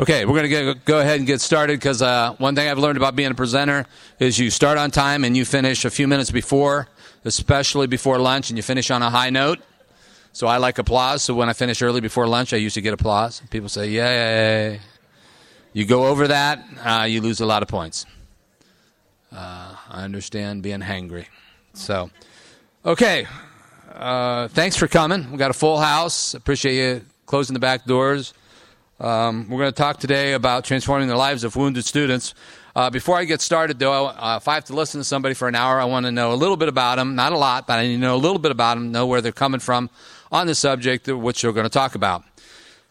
Okay, we're going to go ahead and get started because uh, one thing I've learned about being a presenter is you start on time and you finish a few minutes before, especially before lunch, and you finish on a high note. So I like applause. So when I finish early before lunch, I usually get applause. People say, "Yay!" You go over that, uh, you lose a lot of points. Uh, I understand being hangry. So, okay. Uh, thanks for coming. We got a full house. Appreciate you closing the back doors. Um, we're going to talk today about transforming the lives of wounded students. Uh, before I get started, though, uh, if I have to listen to somebody for an hour, I want to know a little bit about them. Not a lot, but I need to know a little bit about them, know where they're coming from on the subject which we're going to talk about.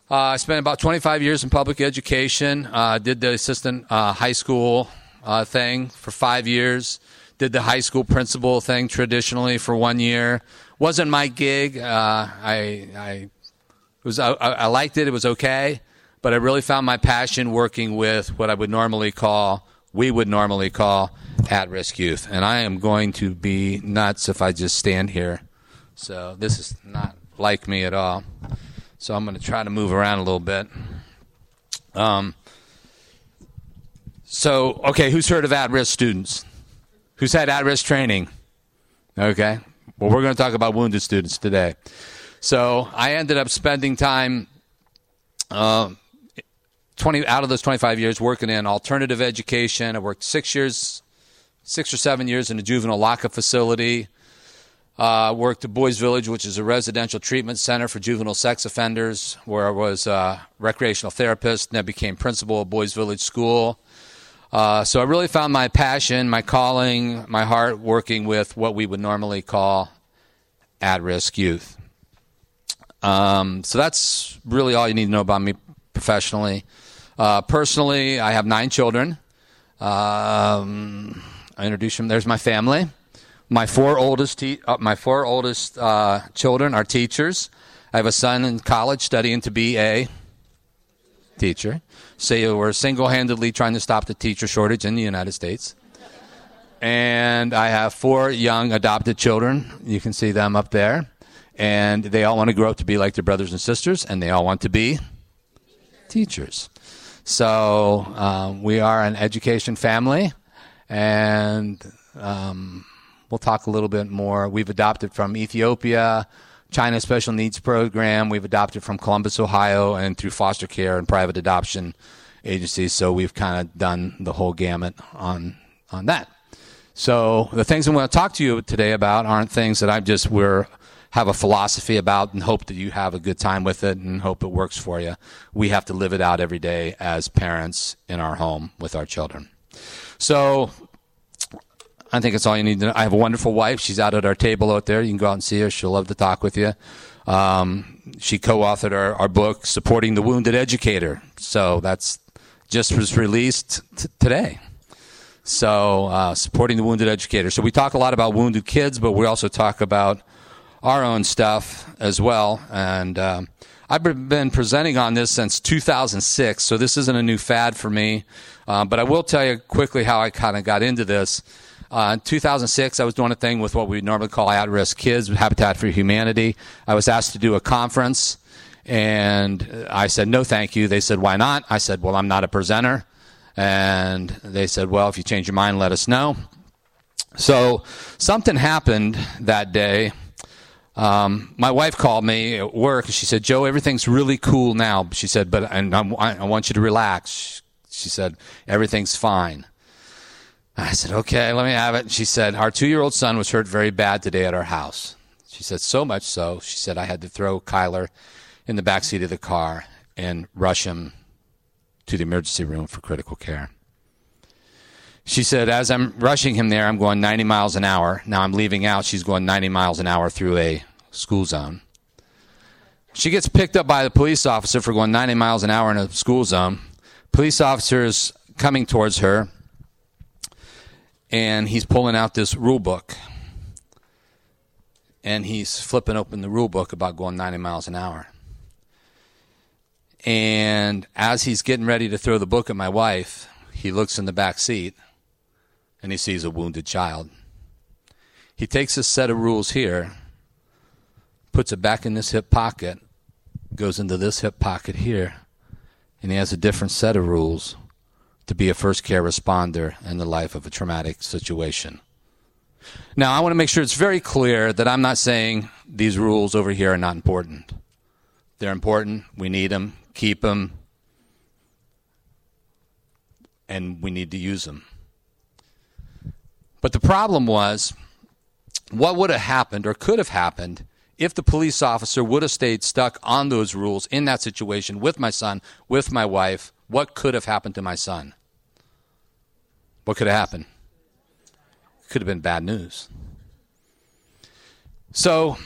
Uh, I spent about 25 years in public education. Uh, did the assistant uh, high school uh, thing for five years. Did the high school principal thing traditionally for one year. Wasn't my gig. I, I was I, I liked it. It was okay but I really found my passion working with what I would normally call, we would normally call at risk youth. And I am going to be nuts if I just stand here. So this is not like me at all. So I'm going to try to move around a little bit. Um, so, okay, who's heard of at risk students? Who's had at risk training? Okay. Well, we're going to talk about wounded students today. So I ended up spending time uh, 20 out of those 25 years working in alternative education. I worked six years, six or seven years in a juvenile lockup facility. Uh, worked at Boys Village, which is a residential treatment center for juvenile sex offenders, where I was a recreational therapist, and then became principal of Boys Village School. Uh, so I really found my passion, my calling, my heart working with what we would normally call at-risk youth. Um, so that's really all you need to know about me professionally. Uh, personally, I have nine children. Um, I introduce them. There's my family. My four oldest, te- uh, my four oldest uh, children are teachers. I have a son in college studying to be a teacher. So we're single-handedly trying to stop the teacher shortage in the United States. And I have four young adopted children. You can see them up there. And they all want to grow up to be like their brothers and sisters, and they all want to be teachers. So um, we are an education family, and um, we'll talk a little bit more. We've adopted from Ethiopia, China Special Needs Program. We've adopted from Columbus, Ohio, and through foster care and private adoption agencies. So we've kind of done the whole gamut on on that. So the things I'm going to talk to you today about aren't things that I'm just we're have a philosophy about and hope that you have a good time with it and hope it works for you. We have to live it out every day as parents in our home with our children. So I think it's all you need to know. I have a wonderful wife. She's out at our table out there. You can go out and see her. She'll love to talk with you. Um, she co-authored our, our book, Supporting the Wounded Educator. So that's just was released t- today. So, uh, supporting the wounded educator. So, we talk a lot about wounded kids, but we also talk about our own stuff as well. And um, I've been presenting on this since 2006, so this isn't a new fad for me. Um, but I will tell you quickly how I kind of got into this. Uh, in 2006, I was doing a thing with what we normally call at risk kids, Habitat for Humanity. I was asked to do a conference, and I said, no, thank you. They said, why not? I said, well, I'm not a presenter. And they said, well, if you change your mind, let us know. So something happened that day um, my wife called me at work and she said, Joe, everything's really cool now. She said, but and I'm, i want you to relax. She said, everything's fine. I said, okay, let me have it. she said, our two year old son was hurt very bad today at our house. She said, so much so. She said, I had to throw Kyler in the back seat of the car and rush him to the emergency room for critical care. She said, as I'm rushing him there, I'm going 90 miles an hour. Now I'm leaving out. She's going 90 miles an hour through a school zone. She gets picked up by the police officer for going 90 miles an hour in a school zone. Police officer's coming towards her, and he's pulling out this rule book. And he's flipping open the rule book about going 90 miles an hour. And as he's getting ready to throw the book at my wife, he looks in the back seat and he sees a wounded child. He takes a set of rules here, puts it back in this hip pocket, goes into this hip pocket here, and he has a different set of rules to be a first care responder in the life of a traumatic situation. Now, I want to make sure it's very clear that I'm not saying these rules over here are not important. They're important. We need them. Keep them. And we need to use them. But the problem was what would have happened or could have happened if the police officer would have stayed stuck on those rules in that situation with my son, with my wife? What could have happened to my son? What could have happened? Could have been bad news. So,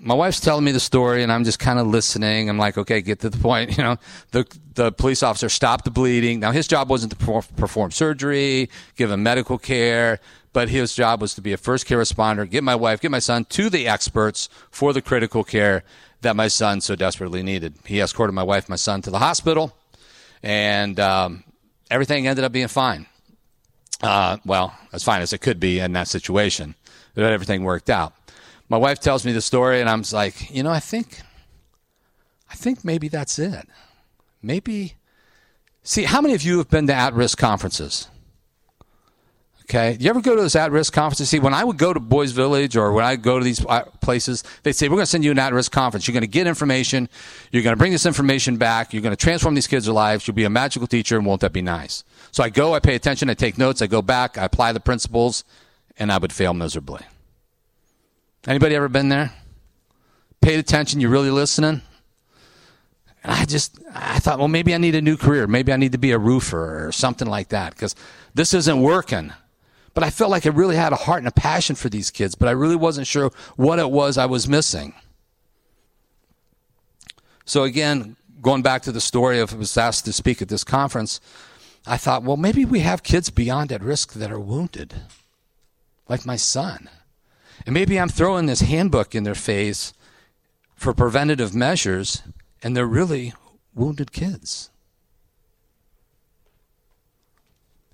my wife's telling me the story, and I'm just kind of listening. I'm like, okay, get to the point. You know, the the police officer stopped the bleeding. Now, his job wasn't to perform surgery, give him medical care, but his job was to be a first care responder, get my wife, get my son to the experts for the critical care that my son so desperately needed. He escorted my wife, my son to the hospital, and um, everything ended up being fine. Uh, well, as fine as it could be in that situation, but everything worked out. My wife tells me the story, and I'm like, you know, I think, I think maybe that's it. Maybe. See, how many of you have been to at-risk conferences? Okay. You ever go to those at risk conferences? See, when I would go to Boys Village or when I go to these uh, places, they say, We're going to send you an at risk conference. You're going to get information. You're going to bring this information back. You're going to transform these kids' lives. You'll be a magical teacher, and won't that be nice? So I go, I pay attention, I take notes, I go back, I apply the principles, and I would fail miserably. Anybody ever been there? Paid attention, you're really listening? And I just, I thought, well, maybe I need a new career. Maybe I need to be a roofer or something like that because this isn't working. But I felt like I really had a heart and a passion for these kids, but I really wasn't sure what it was I was missing. So again, going back to the story of I was asked to speak at this conference, I thought, well, maybe we have kids beyond at risk that are wounded, like my son. And maybe I'm throwing this handbook in their face for preventative measures, and they're really wounded kids.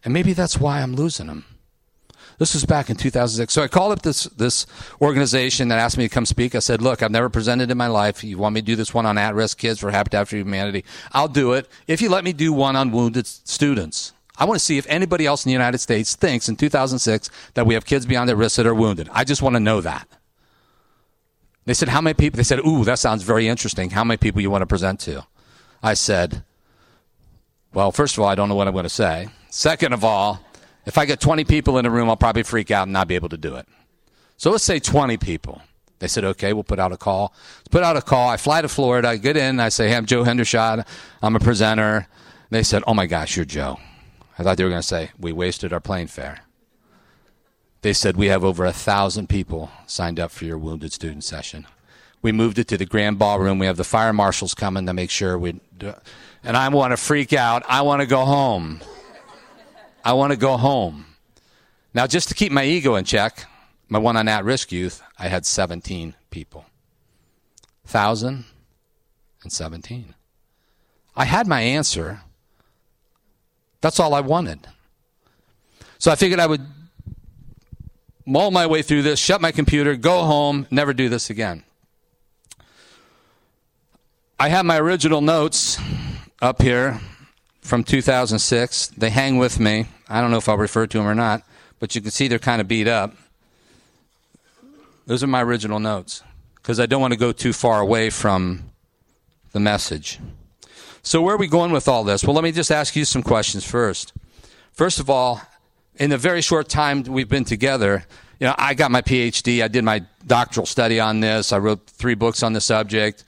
And maybe that's why I'm losing them. This was back in 2006. So I called up this this organization that asked me to come speak. I said, "Look, I've never presented in my life. You want me to do this one on at-risk kids for Habitat for Humanity? I'll do it if you let me do one on wounded students." I want to see if anybody else in the United States thinks in 2006 that we have kids beyond at risk that are wounded. I just want to know that. They said, How many people? They said, Ooh, that sounds very interesting. How many people you want to present to? I said, Well, first of all, I don't know what I'm going to say. Second of all, if I get 20 people in a room, I'll probably freak out and not be able to do it. So let's say 20 people. They said, okay, we'll put out a call. Let's put out a call. I fly to Florida. I get in. I say, hey, I'm Joe Hendershot. I'm a presenter. They said, oh my gosh, you're Joe. I thought they were going to say, we wasted our plane fare. They said, we have over a thousand people signed up for your wounded student session. We moved it to the grand ballroom. We have the fire marshals coming to make sure we do And I want to freak out. I want to go home. I want to go home. Now, just to keep my ego in check, my one on at risk youth, I had 17 people. 1,017. I had my answer. That's all I wanted. So I figured I would mull my way through this, shut my computer, go home, never do this again. I have my original notes up here from 2006. They hang with me. I don't know if I'll refer to them or not, but you can see they're kind of beat up. Those are my original notes because I don't want to go too far away from the message. So, where are we going with all this? Well, let me just ask you some questions first. First of all, in the very short time we've been together, you know, I got my PhD, I did my doctoral study on this, I wrote three books on the subject.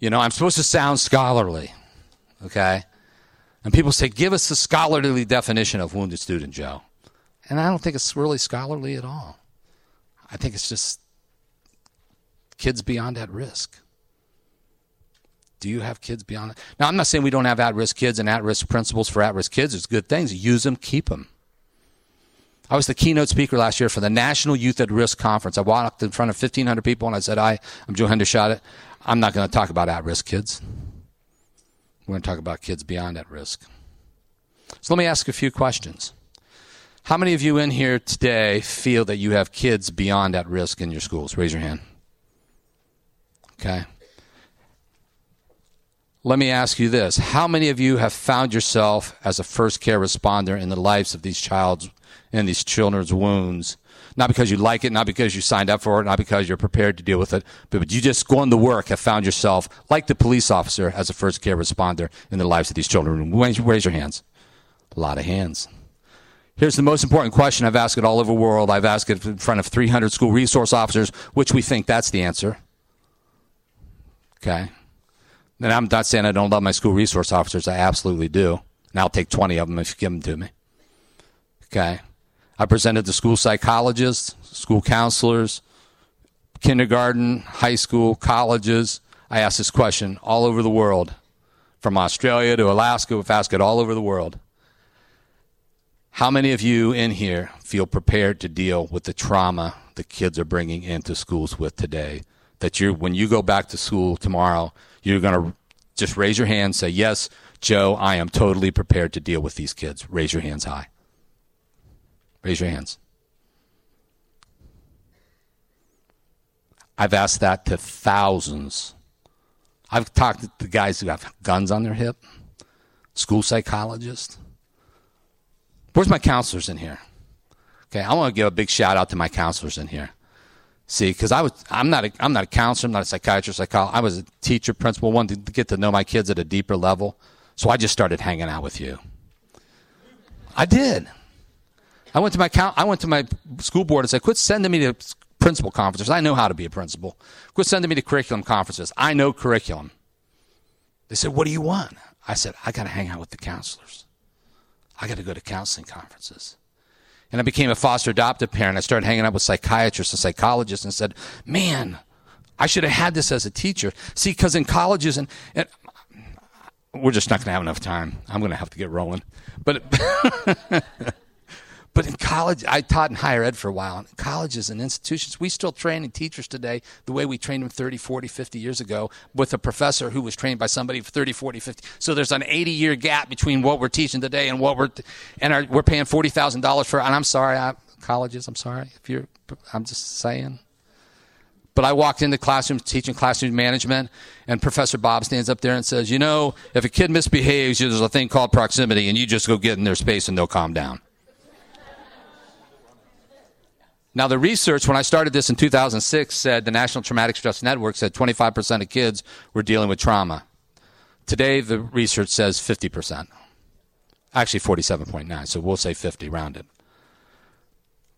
You know, I'm supposed to sound scholarly, okay? And people say, give us the scholarly definition of wounded student, Joe. And I don't think it's really scholarly at all. I think it's just kids beyond at risk. Do you have kids beyond? Now, I'm not saying we don't have at risk kids and at risk principles for at risk kids. It's good things. Use them, keep them. I was the keynote speaker last year for the National Youth at Risk Conference. I walked in front of 1,500 people and I said, Hi, I'm Joe Hendershot. I'm not going to talk about at risk kids. We're going to talk about kids beyond at risk. So let me ask a few questions. How many of you in here today feel that you have kids beyond at risk in your schools? Raise your hand. Okay. Let me ask you this. How many of you have found yourself as a first care responder in the lives of these child's these children's wounds? Not because you like it, not because you signed up for it, not because you're prepared to deal with it, but you just going to work have found yourself, like the police officer, as a first care responder in the lives of these children. Raise your hands. A lot of hands. Here's the most important question I've asked it all over the world. I've asked it in front of 300 school resource officers, which we think that's the answer. Okay. And I'm not saying I don't love my school resource officers. I absolutely do. And I'll take 20 of them if you give them to me. Okay. I presented to school psychologists, school counselors, kindergarten, high school, colleges. I asked this question all over the world, from Australia to Alaska. We've asked it all over the world. How many of you in here feel prepared to deal with the trauma the kids are bringing into schools with today? That you, when you go back to school tomorrow, you're going to just raise your hand, say, Yes, Joe, I am totally prepared to deal with these kids. Raise your hands high. Raise your hands. I've asked that to thousands. I've talked to the guys who have guns on their hip, school psychologists. Where's my counselors in here? Okay, I want to give a big shout out to my counselors in here. See, because I was, I'm not, a, I'm not a counselor, I'm not a psychiatrist, psychologist. I was a teacher, principal, wanted to get to know my kids at a deeper level. So I just started hanging out with you. I did. I went to my I went to my school board and said, "Quit sending me to principal conferences. I know how to be a principal. Quit sending me to curriculum conferences. I know curriculum." They said, "What do you want?" I said, "I got to hang out with the counselors. I got to go to counseling conferences." and I became a foster adoptive parent. I started hanging out with psychiatrists and psychologists and said, man, I should have had this as a teacher. See, because in colleges and, and we're just not going to have enough time. I'm going to have to get rolling. But But in college, I taught in higher ed for a while. In colleges and institutions, we still train teachers today the way we trained them 30, 40, 50 years ago with a professor who was trained by somebody 30, 40, 50. So there's an 80 year gap between what we're teaching today and what we're, and our, we're paying $40,000 for. And I'm sorry, I, colleges, I'm sorry if you're, I'm just saying. But I walked into classrooms teaching classroom management, and Professor Bob stands up there and says, You know, if a kid misbehaves, there's a thing called proximity, and you just go get in their space and they'll calm down. Now, the research, when I started this in 2006, said the National Traumatic Stress Network said 25% of kids were dealing with trauma. Today, the research says 50%. Actually, 47.9, so we'll say 50, rounded.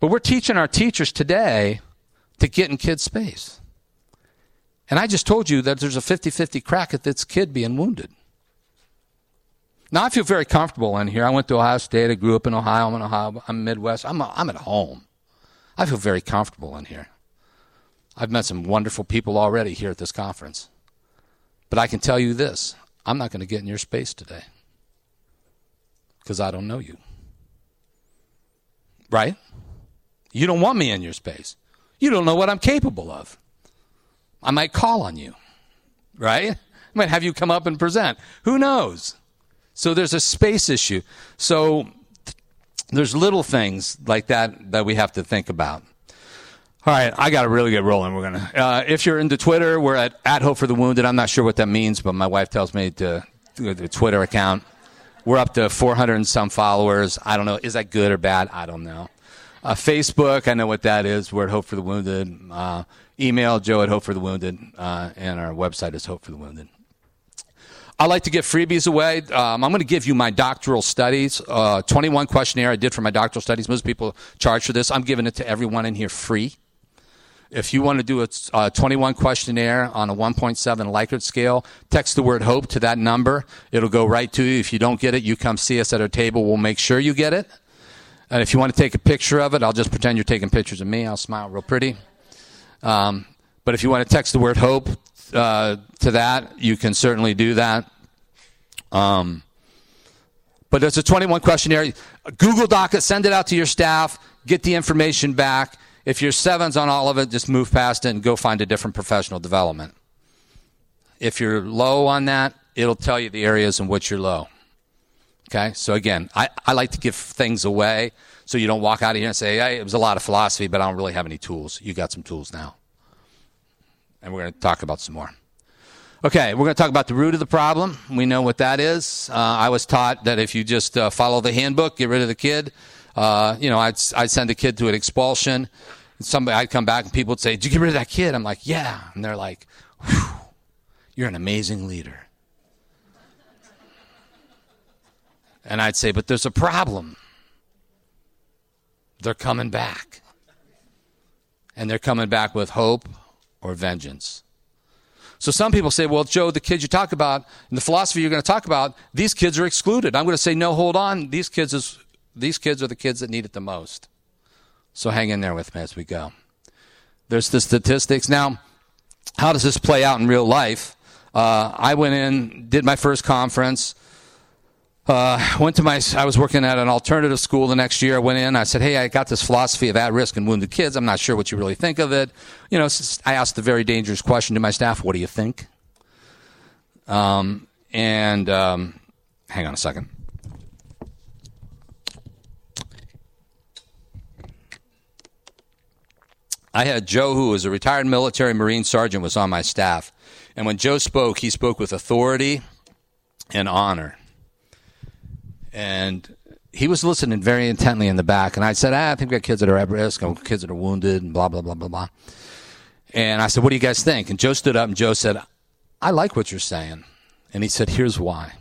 But we're teaching our teachers today to get in kids' space. And I just told you that there's a 50 50 crack at this kid being wounded. Now, I feel very comfortable in here. I went to Ohio State. I grew up in Ohio. I'm in Ohio. I'm Midwest. I'm, I'm at home. I feel very comfortable in here. I've met some wonderful people already here at this conference. But I can tell you this I'm not going to get in your space today because I don't know you. Right? You don't want me in your space. You don't know what I'm capable of. I might call on you. Right? I might have you come up and present. Who knows? So there's a space issue. So there's little things like that that we have to think about. All right, I got to really get rolling. We're gonna. Uh, if you're into Twitter, we're at at Hope for the Wounded. I'm not sure what that means, but my wife tells me to the Twitter account. We're up to 400 and some followers. I don't know. Is that good or bad? I don't know. Uh, Facebook, I know what that is. We're at Hope for the Wounded. Uh, email Joe at Hope for the Wounded, uh, and our website is Hope for the Wounded. I like to give freebies away. Um, I'm going to give you my doctoral studies, uh, 21 questionnaire I did for my doctoral studies. Most people charge for this. I'm giving it to everyone in here free. If you want to do a uh, 21 questionnaire on a 1.7 Likert scale, text the word hope to that number. It'll go right to you. If you don't get it, you come see us at our table. We'll make sure you get it. And if you want to take a picture of it, I'll just pretend you're taking pictures of me. I'll smile real pretty. Um, but if you want to text the word hope uh, to that, you can certainly do that. Um, but there's a 21 questionnaire. Google Doc it, send it out to your staff, get the information back. If you're sevens on all of it, just move past it and go find a different professional development. If you're low on that, it'll tell you the areas in which you're low. Okay, so again, I, I like to give things away so you don't walk out of here and say, hey, it was a lot of philosophy, but I don't really have any tools. You got some tools now. And we're going to talk about some more. Okay, we're going to talk about the root of the problem. We know what that is. Uh, I was taught that if you just uh, follow the handbook, get rid of the kid. Uh, you know, I'd, I'd send a kid to an expulsion. Somebody, I'd come back and people would say, "Did you get rid of that kid?" I'm like, "Yeah," and they're like, "You're an amazing leader." And I'd say, "But there's a problem. They're coming back, and they're coming back with hope or vengeance." So some people say, well, Joe, the kids you talk about, in the philosophy you're going to talk about, these kids are excluded. I'm going to say, no, hold on. These kids, is, these kids are the kids that need it the most. So hang in there with me as we go. There's the statistics. Now, how does this play out in real life? Uh, I went in, did my first conference. Uh, went to my, I was working at an alternative school the next year. I went in, I said, Hey, I got this philosophy of at risk and wounded kids. I'm not sure what you really think of it. You know, I asked the very dangerous question to my staff, What do you think? Um, and, um, hang on a second. I had Joe, who was a retired military Marine sergeant, was on my staff. And when Joe spoke, he spoke with authority and honor and he was listening very intently in the back. And I said, ah, I think we got kids that are at risk, and kids that are wounded, and blah, blah, blah, blah, blah. And I said, What do you guys think? And Joe stood up and Joe said, I like what you're saying. And he said, Here's why.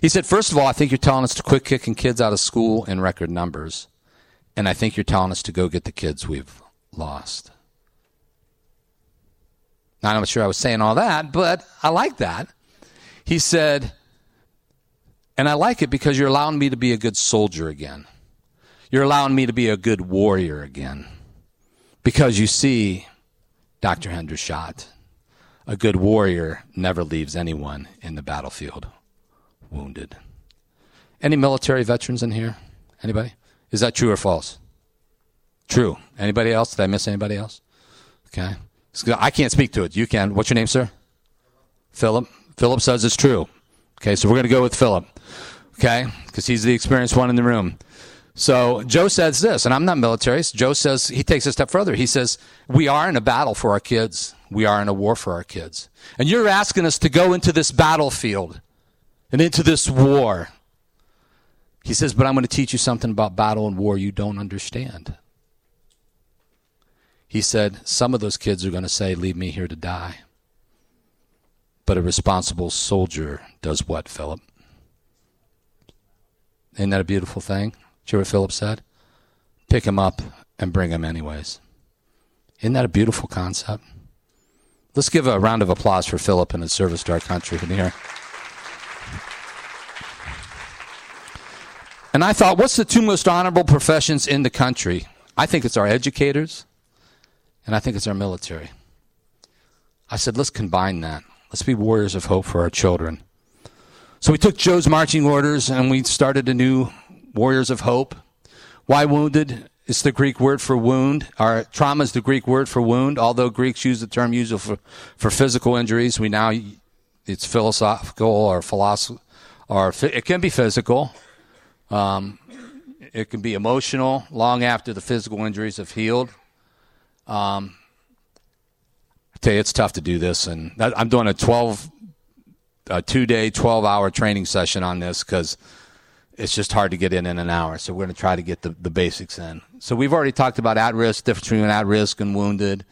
He said, First of all, I think you're telling us to quit kicking kids out of school in record numbers. And I think you're telling us to go get the kids we've lost. Now, I'm not sure I was saying all that, but I like that. He said, and I like it because you're allowing me to be a good soldier again. You're allowing me to be a good warrior again. Because you see, Dr. Hendershot, a good warrior never leaves anyone in the battlefield wounded. Any military veterans in here? Anybody? Is that true or false? True. Anybody else? Did I miss anybody else? Okay. I can't speak to it. You can. What's your name, sir? Philip. Philip says it's true. Okay, so we're going to go with Philip. Okay, because he's the experienced one in the room. So Joe says this, and I'm not military. So Joe says he takes a step further. He says we are in a battle for our kids. We are in a war for our kids, and you're asking us to go into this battlefield and into this war. He says, but I'm going to teach you something about battle and war you don't understand. He said, some of those kids are going to say, leave me here to die. But a responsible soldier does what, Philip? Isn't that a beautiful thing? Did you hear what Philip said? Pick him up and bring him anyways. Isn't that a beautiful concept? Let's give a round of applause for Philip and his service to our country in here. And I thought, what's the two most honorable professions in the country? I think it's our educators, and I think it's our military. I said, let's combine that. Let's be warriors of hope for our children. So we took Joe's marching orders and we started a new Warriors of Hope. Why wounded? It's the Greek word for wound. Our trauma is the Greek word for wound. Although Greeks use the term usually for, for physical injuries, we now it's philosophical or or it can be physical. Um, it can be emotional long after the physical injuries have healed. Um, tell you, it's tough to do this, and I'm doing a 12, a two day, 12 hour training session on this because it's just hard to get in in an hour. So we're going to try to get the, the basics in. So we've already talked about at risk, difference between at risk and wounded.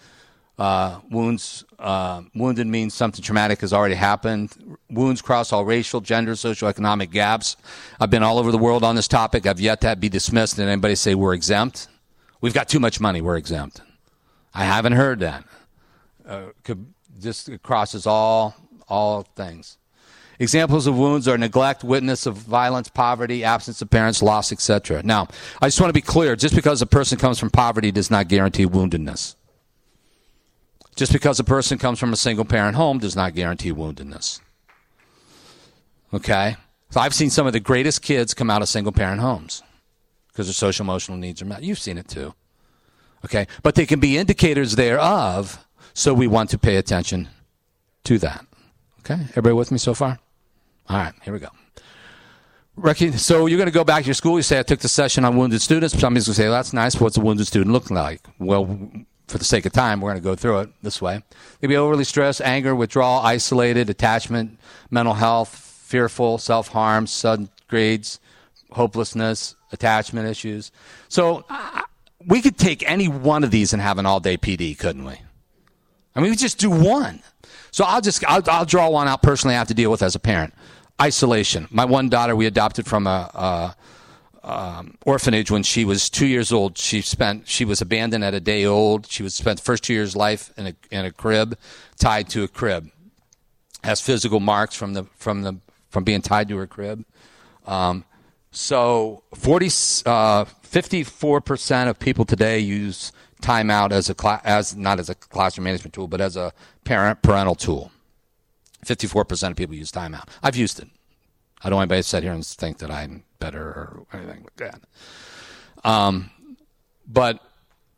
Uh, wounds, uh, wounded means something traumatic has already happened. Wounds cross all racial, gender, socioeconomic gaps. I've been all over the world on this topic. I've yet to be dismissed and anybody say we're exempt. We've got too much money. We're exempt. I haven't heard that uh, just crosses all all things. Examples of wounds are neglect, witness of violence, poverty, absence of parents, loss, etc. Now, I just want to be clear: just because a person comes from poverty does not guarantee woundedness. Just because a person comes from a single parent home does not guarantee woundedness. Okay? So I've seen some of the greatest kids come out of single parent homes because their social emotional needs are met. You've seen it too. Okay? But they can be indicators thereof so we want to pay attention to that. Okay, everybody with me so far? All right, here we go. So you're going to go back to your school. You say, I took the session on wounded students. Somebody's going to say, well, that's nice. What's a wounded student look like? Well, for the sake of time, we're going to go through it this way. They be overly stressed, anger, withdrawal, isolated, attachment, mental health, fearful, self harm, sudden grades, hopelessness, attachment issues. So uh, we could take any one of these and have an all day PD, couldn't we? I mean, we just do one. So I'll just I'll, I'll, draw one out personally. I have to deal with as a parent. Isolation. My one daughter we adopted from a, a um, orphanage when she was two years old. She spent she was abandoned at a day old. She was spent the first two years of life in a in a crib, tied to a crib. Has physical marks from the from the from being tied to her crib. Um, so 40, uh, 54% of people today use timeout as a as not as a classroom management tool, but as a parent parental tool. 54% of people use timeout. I've used it. I don't want anybody to sit here and think that I'm better or anything like that. Um, but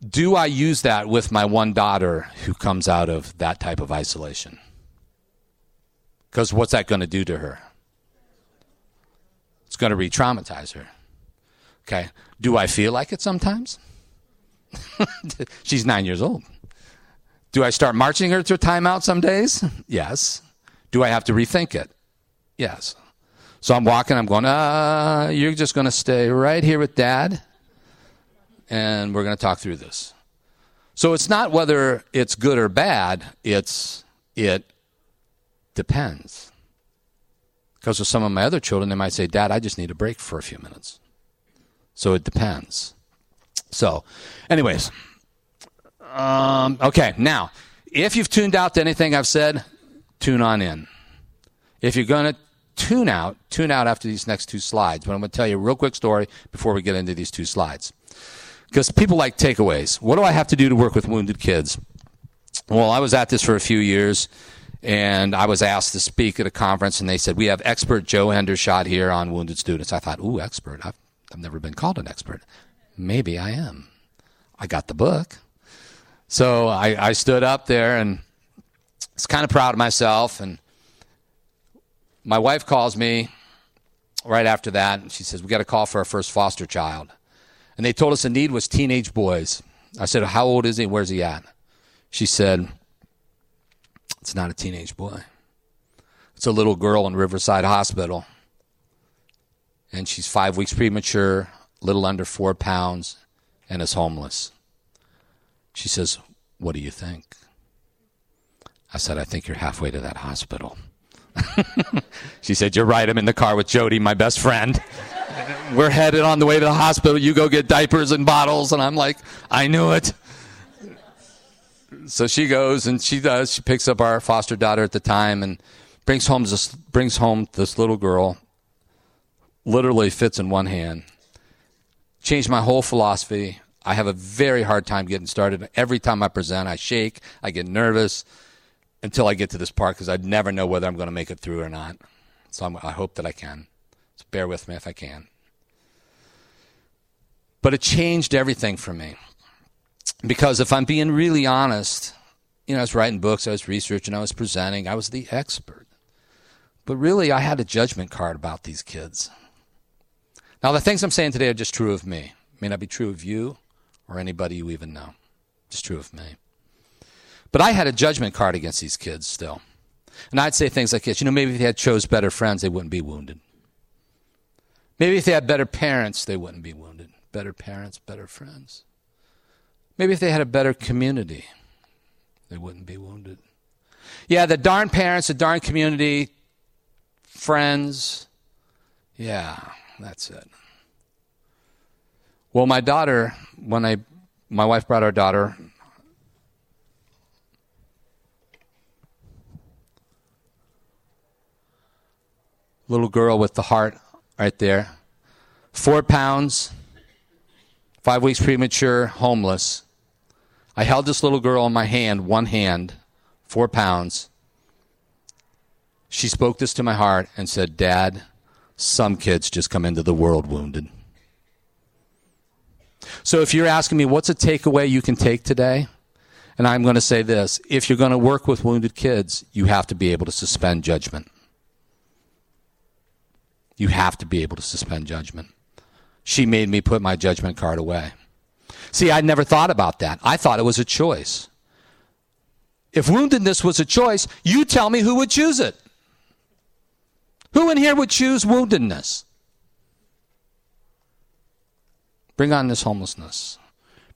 do I use that with my one daughter who comes out of that type of isolation? Because what's that going to do to her? It's going to re traumatize her. Okay. Do I feel like it sometimes? She's nine years old. Do I start marching her to timeout some days? Yes. Do I have to rethink it? Yes. So I'm walking, I'm going, uh, you're just going to stay right here with dad, and we're going to talk through this. So it's not whether it's good or bad, it's it depends. Because with some of my other children, they might say, Dad, I just need a break for a few minutes. So it depends. So, anyways, um, okay, now, if you've tuned out to anything I've said, tune on in. If you're going to tune out, tune out after these next two slides. But I'm going to tell you a real quick story before we get into these two slides. Because people like takeaways. What do I have to do to work with wounded kids? Well, I was at this for a few years, and I was asked to speak at a conference, and they said, We have expert Joe Hendershot here on wounded students. I thought, Ooh, expert. I've, I've never been called an expert. Maybe I am. I got the book. So I, I stood up there and was kind of proud of myself and my wife calls me right after that, and she says, We got a call for our first foster child. And they told us the need was teenage boys. I said, How old is he? Where's he at? She said, It's not a teenage boy. It's a little girl in Riverside Hospital. And she's five weeks premature, little under four pounds, and is homeless. She says, What do you think? I said, I think you're halfway to that hospital. she said, You're right. I'm in the car with Jody, my best friend. We're headed on the way to the hospital. You go get diapers and bottles. And I'm like, I knew it. So she goes and she does. She picks up our foster daughter at the time and brings home this, brings home this little girl. Literally fits in one hand. Changed my whole philosophy. I have a very hard time getting started. Every time I present, I shake, I get nervous until I get to this part because I'd never know whether I'm going to make it through or not. So I'm, i hope that I can. So bear with me if I can. But it changed everything for me. Because if I'm being really honest, you know, I was writing books, I was researching, I was presenting, I was the expert. But really, I had a judgment card about these kids. Now, the things I'm saying today are just true of me. May not be true of you or anybody you even know. Just true of me. But I had a judgment card against these kids still. And I'd say things like this you know, maybe if they had chose better friends, they wouldn't be wounded. Maybe if they had better parents, they wouldn't be wounded. Better parents, better friends. Maybe if they had a better community, they wouldn't be wounded. Yeah, the darn parents, the darn community, friends. Yeah, that's it. Well, my daughter, when I, my wife brought our daughter little girl with the heart right there. Four pounds, five weeks premature, homeless. I held this little girl in my hand, one hand, four pounds. She spoke this to my heart and said, Dad, some kids just come into the world wounded. So if you're asking me what's a takeaway you can take today, and I'm going to say this if you're going to work with wounded kids, you have to be able to suspend judgment. You have to be able to suspend judgment. She made me put my judgment card away. See, I'd never thought about that. I thought it was a choice. If woundedness was a choice, you tell me who would choose it. Who in here would choose woundedness? Bring on this homelessness.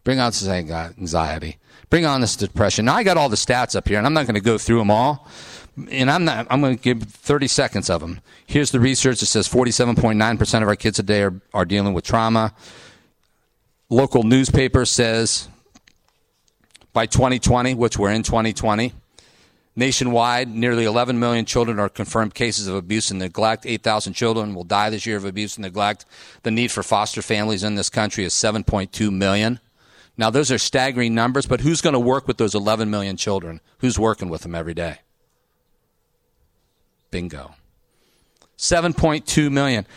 Bring on this anxiety. Bring on this depression. Now I got all the stats up here, and I'm not going to go through them all. And I'm not. I'm going to give 30 seconds of them. Here's the research. that says 47.9 percent of our kids today are, are dealing with trauma. Local newspaper says by 2020, which we're in 2020, nationwide, nearly 11 million children are confirmed cases of abuse and neglect. 8,000 children will die this year of abuse and neglect. The need for foster families in this country is 7.2 million. Now, those are staggering numbers, but who's going to work with those 11 million children? Who's working with them every day? Bingo. 7.2 million.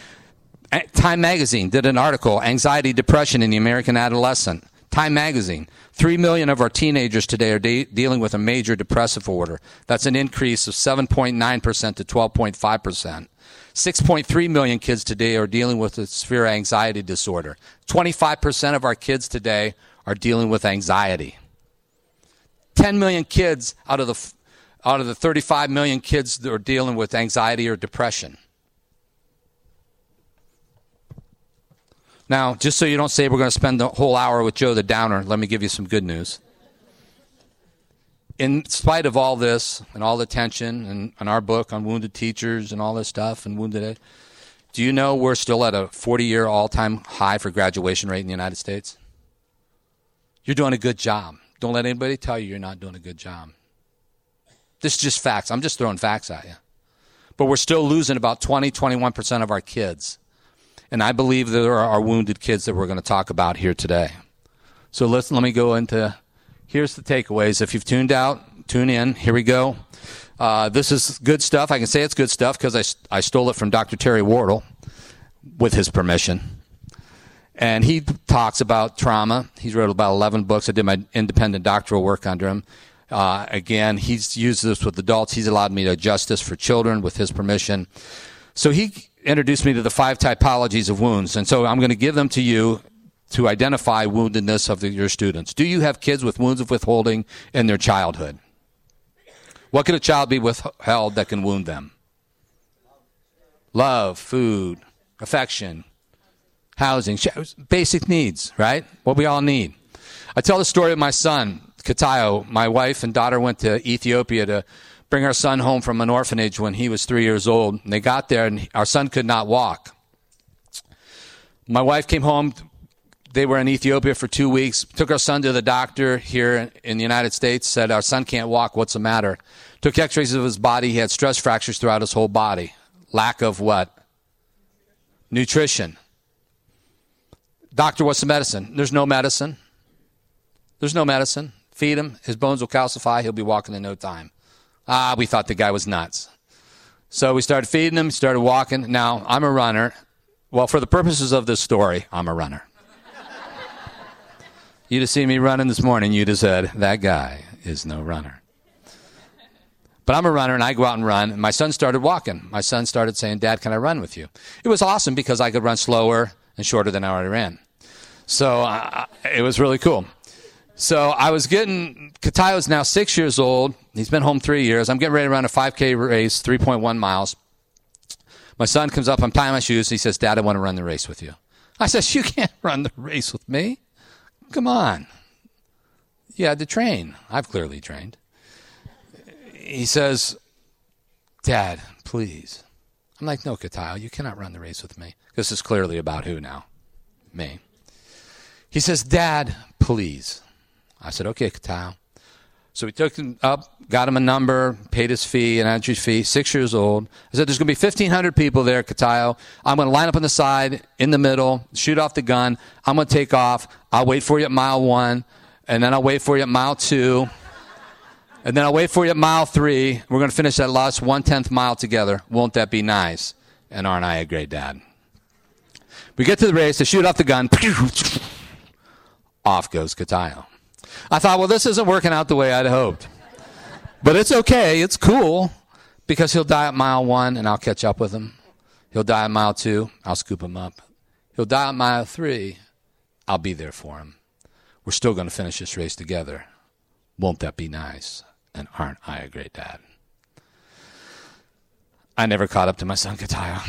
Time Magazine did an article, Anxiety, Depression in the American Adolescent. Time Magazine. 3 million of our teenagers today are de- dealing with a major depressive order. That's an increase of 7.9% to 12.5%. 6.3 million kids today are dealing with a severe anxiety disorder. 25% of our kids today are dealing with anxiety. 10 million kids out of the out of the 35 million kids that are dealing with anxiety or depression. Now, just so you don't say we're going to spend the whole hour with Joe the Downer, let me give you some good news. In spite of all this and all the tension and, and our book on wounded teachers and all this stuff and wounded, do you know we're still at a 40 year all time high for graduation rate in the United States? You're doing a good job. Don't let anybody tell you you're not doing a good job. This is just facts. I'm just throwing facts at you. But we're still losing about 20, 21% of our kids. And I believe there are wounded kids that we're going to talk about here today. So let's, let me go into here's the takeaways. If you've tuned out, tune in. Here we go. Uh, this is good stuff. I can say it's good stuff because I, I stole it from Dr. Terry Wardle with his permission and he talks about trauma. He's wrote about 11 books. I did my independent doctoral work under him. Uh, again, he's used this with adults. He's allowed me to adjust this for children with his permission. So he introduced me to the five typologies of wounds. And so I'm going to give them to you to identify woundedness of the, your students. Do you have kids with wounds of withholding in their childhood? What could a child be withheld that can wound them? Love, food, affection, housing, basic needs, right? What we all need. I tell the story of my son, Katayo. My wife and daughter went to Ethiopia to bring our son home from an orphanage when he was three years old. And they got there, and our son could not walk. My wife came home. They were in Ethiopia for two weeks. Took our son to the doctor here in the United States. Said, Our son can't walk. What's the matter? Took x rays of his body. He had stress fractures throughout his whole body. Lack of what? Nutrition. Doctor, what's the medicine? There's no medicine. There's no medicine. Feed him. His bones will calcify. He'll be walking in no time. Ah, we thought the guy was nuts. So we started feeding him, started walking. Now, I'm a runner. Well, for the purposes of this story, I'm a runner. you'd have seen me running this morning, you'd have said, that guy is no runner. But I'm a runner and I go out and run. And my son started walking. My son started saying, Dad, can I run with you? It was awesome because I could run slower and shorter than I already ran. So uh, it was really cool. So I was getting, Katayo's now six years old. He's been home three years. I'm getting ready to run a 5K race, 3.1 miles. My son comes up, I'm tying my shoes. He says, Dad, I want to run the race with you. I says, You can't run the race with me. Come on. You had to train. I've clearly trained. He says, Dad, please. I'm like, No, Katayo, you cannot run the race with me. This is clearly about who now? Me. He says, Dad, please. I said, okay, Kyle. So we took him up, got him a number, paid his fee, an entry fee, six years old. I said, there's going to be 1,500 people there, Katayo. I'm going to line up on the side, in the middle, shoot off the gun. I'm going to take off. I'll wait for you at mile one, and then I'll wait for you at mile two, and then I'll wait for you at mile three. We're going to finish that last one tenth mile together. Won't that be nice? And aren't I a great dad? We get to the race, I shoot off the gun. Off goes Katayo. I thought, well, this isn't working out the way I'd hoped. But it's okay. It's cool because he'll die at mile one and I'll catch up with him. He'll die at mile two. I'll scoop him up. He'll die at mile three. I'll be there for him. we're still going to finish this race together. Won't that be nice? And aren't I a great dad? I never caught up to my son Katayo.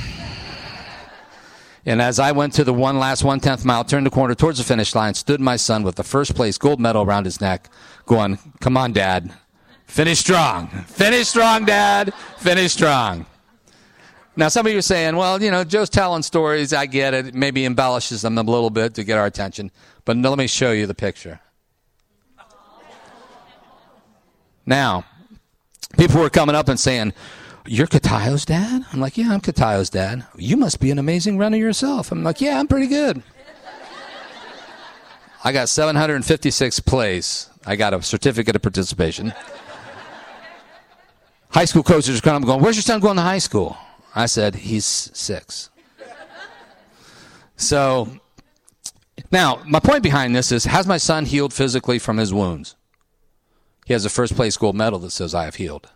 And as I went to the one last one tenth mile, turned the corner towards the finish line, stood my son with the first place gold medal around his neck, going, Come on, Dad. Finish strong. Finish strong, Dad. Finish strong. Now, some of you are saying, well, you know, Joe's telling stories. I get it. Maybe embellishes them a little bit to get our attention. But let me show you the picture. Now, people were coming up and saying, You're Katayo's dad? I'm like, Yeah, I'm Katayo's dad. You must be an amazing runner yourself. I'm like, Yeah, I'm pretty good. I got 756 plays. I got a certificate of participation. high school coaches are coming going, Where's your son going to high school? I said, He's six. So, now, my point behind this is Has my son healed physically from his wounds? He has a first place gold medal that says, I have healed.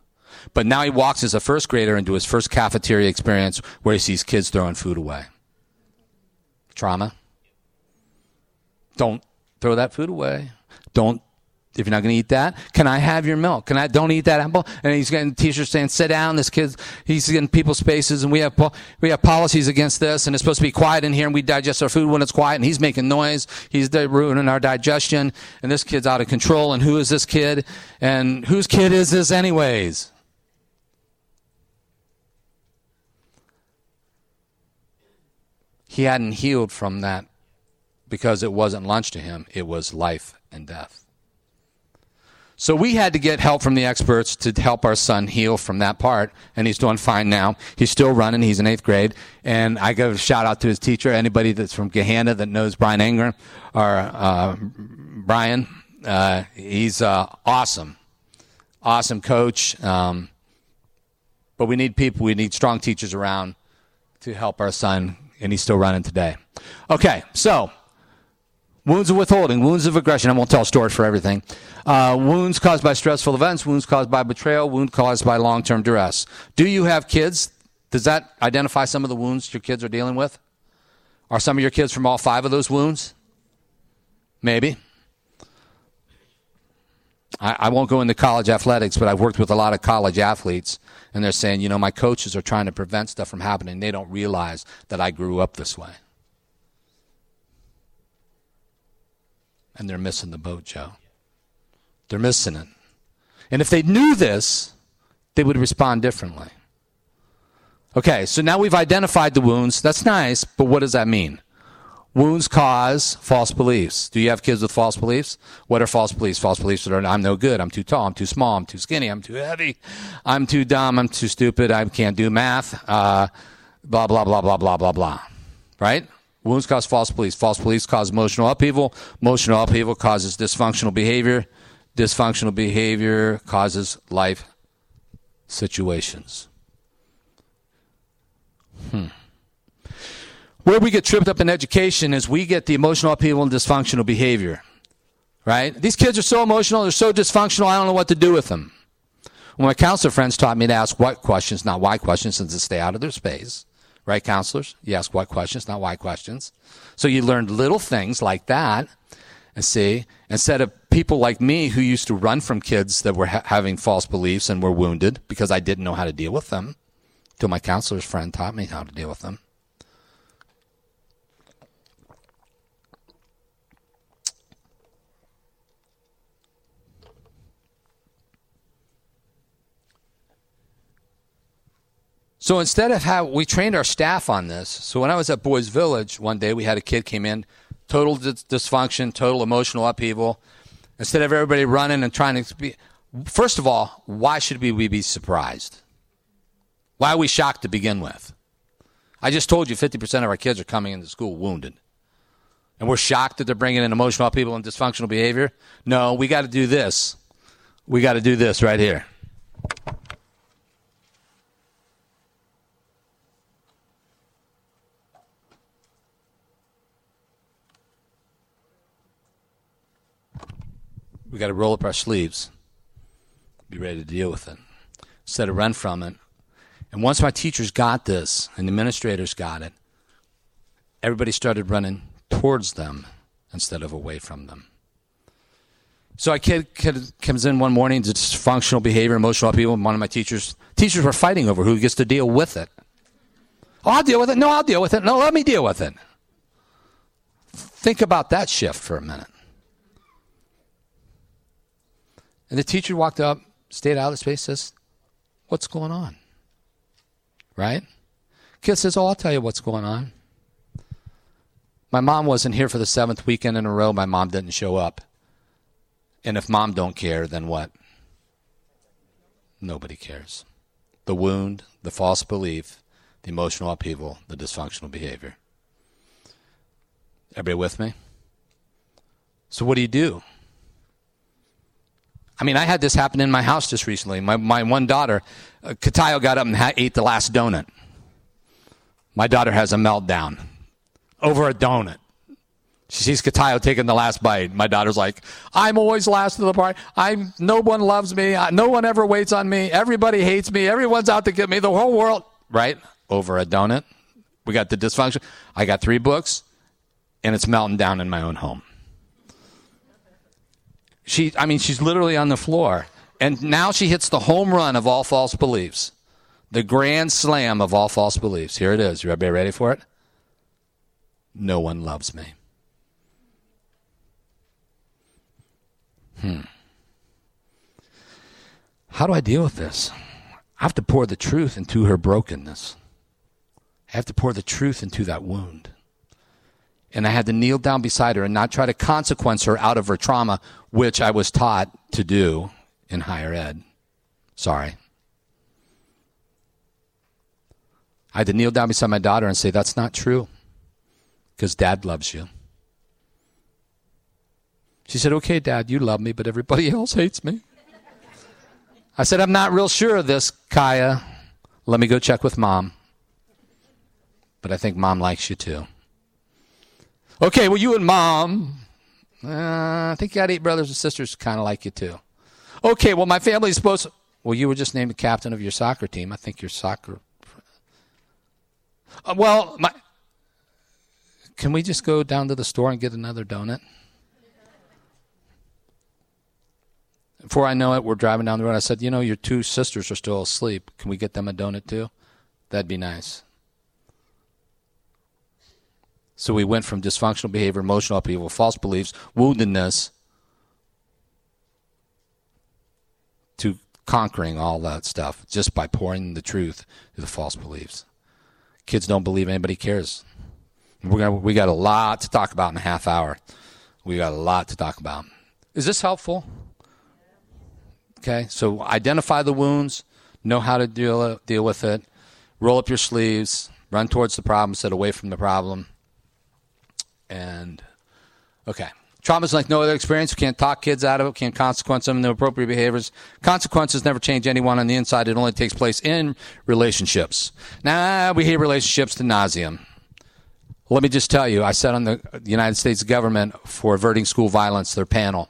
But now he walks as a first grader into his first cafeteria experience where he sees kids throwing food away. Trauma. Don't throw that food away. Don't if you're not going to eat that, can I have your milk? Can I don't eat that apple? And he's getting t-shirts saying "Sit down." This kid, he's in people's spaces, and we have we have policies against this, and it's supposed to be quiet in here, and we digest our food when it's quiet, and he's making noise. He's ruining our digestion, and this kid's out of control. And who is this kid? And whose kid is this, anyways? He hadn't healed from that because it wasn't lunch to him; it was life and death. So we had to get help from the experts to help our son heal from that part, and he's doing fine now. He's still running. He's in eighth grade, and I give a shout out to his teacher. Anybody that's from Gahanna that knows Brian Ingram or uh, Brian, uh, he's uh, awesome, awesome coach. Um, but we need people. We need strong teachers around to help our son, and he's still running today. Okay, so wounds of withholding, wounds of aggression. I won't tell stories for everything. Uh, wounds caused by stressful events, wounds caused by betrayal, wounds caused by long term duress. Do you have kids? Does that identify some of the wounds your kids are dealing with? Are some of your kids from all five of those wounds? Maybe. I, I won't go into college athletics, but I've worked with a lot of college athletes, and they're saying, you know, my coaches are trying to prevent stuff from happening. They don't realize that I grew up this way. And they're missing the boat, Joe. They're missing it. And if they knew this, they would respond differently. Okay, so now we've identified the wounds. That's nice, but what does that mean? Wounds cause false beliefs. Do you have kids with false beliefs? What are false beliefs? False beliefs are I'm no good, I'm too tall, I'm too small, I'm too skinny, I'm too heavy, I'm too dumb, I'm too stupid, I can't do math, uh, blah, blah, blah, blah, blah, blah, blah. Right? Wounds cause false beliefs. False beliefs cause emotional upheaval. Emotional upheaval causes dysfunctional behavior. Dysfunctional behavior causes life situations. Hmm. Where we get tripped up in education is we get the emotional upheaval and dysfunctional behavior. Right? These kids are so emotional, they're so dysfunctional, I don't know what to do with them. Well, my counselor friends taught me to ask what questions, not why questions, and to stay out of their space. Right, counselors? You ask what questions, not why questions. So you learned little things like that and see, instead of people like me who used to run from kids that were ha- having false beliefs and were wounded because I didn't know how to deal with them, till my counselor's friend taught me how to deal with them. So instead of how we trained our staff on this, so when I was at Boys Village one day, we had a kid came in total dysfunction, total emotional upheaval. Instead of everybody running and trying to be, first of all, why should we, we be surprised? Why are we shocked to begin with? I just told you 50% of our kids are coming into school wounded. And we're shocked that they're bringing in emotional people and dysfunctional behavior. No, we got to do this. We got to do this right here. We got to roll up our sleeves, be ready to deal with it instead of run from it. And once my teachers got this and the administrators got it, everybody started running towards them instead of away from them. So a kid, kid comes in one morning, dysfunctional behavior, emotional. And one of my teachers, teachers were fighting over who gets to deal with it. Oh, I'll deal with it. No, I'll deal with it. No, let me deal with it. Think about that shift for a minute. And the teacher walked up, stayed out of space, says, What's going on? Right? Kid says, Oh, I'll tell you what's going on. My mom wasn't here for the seventh weekend in a row. My mom didn't show up. And if mom don't care, then what? Nobody cares. The wound, the false belief, the emotional upheaval, the dysfunctional behavior. Everybody with me? So what do you do? I mean, I had this happen in my house just recently. My, my one daughter, uh, Katayo, got up and ha- ate the last donut. My daughter has a meltdown over a donut. She sees Katayo taking the last bite. My daughter's like, I'm always last to the party. I'm, no one loves me. No one ever waits on me. Everybody hates me. Everyone's out to get me. The whole world, right? Over a donut. We got the dysfunction. I got three books, and it's melting down in my own home. She, I mean, she's literally on the floor. And now she hits the home run of all false beliefs. The grand slam of all false beliefs. Here it is. You everybody ready for it? No one loves me. Hmm. How do I deal with this? I have to pour the truth into her brokenness. I have to pour the truth into that wound. And I had to kneel down beside her and not try to consequence her out of her trauma, which I was taught to do in higher ed. Sorry. I had to kneel down beside my daughter and say, That's not true, because dad loves you. She said, Okay, dad, you love me, but everybody else hates me. I said, I'm not real sure of this, Kaya. Let me go check with mom. But I think mom likes you too. Okay, well, you and mom, uh, I think you got eight brothers and sisters kind of like you too. Okay, well, my family's supposed to, well, you were just named the captain of your soccer team. I think your soccer. Uh, well, my, can we just go down to the store and get another donut? Before I know it, we're driving down the road. I said, You know, your two sisters are still asleep. Can we get them a donut too? That'd be nice. So we went from dysfunctional behavior, emotional upheaval, false beliefs, woundedness, to conquering all that stuff just by pouring the truth to the false beliefs. Kids don't believe anybody cares. We're gonna, we got a lot to talk about in a half hour. We got a lot to talk about. Is this helpful? Okay, so identify the wounds, know how to deal deal with it, roll up your sleeves, run towards the problem, sit away from the problem and okay. Trauma is like no other experience. We can't talk kids out of it. Can't consequence them in into appropriate behaviors. Consequences never change anyone on the inside. It only takes place in relationships. Now we hate relationships to nauseum. Let me just tell you, I sat on the United States government for averting school violence, their panel.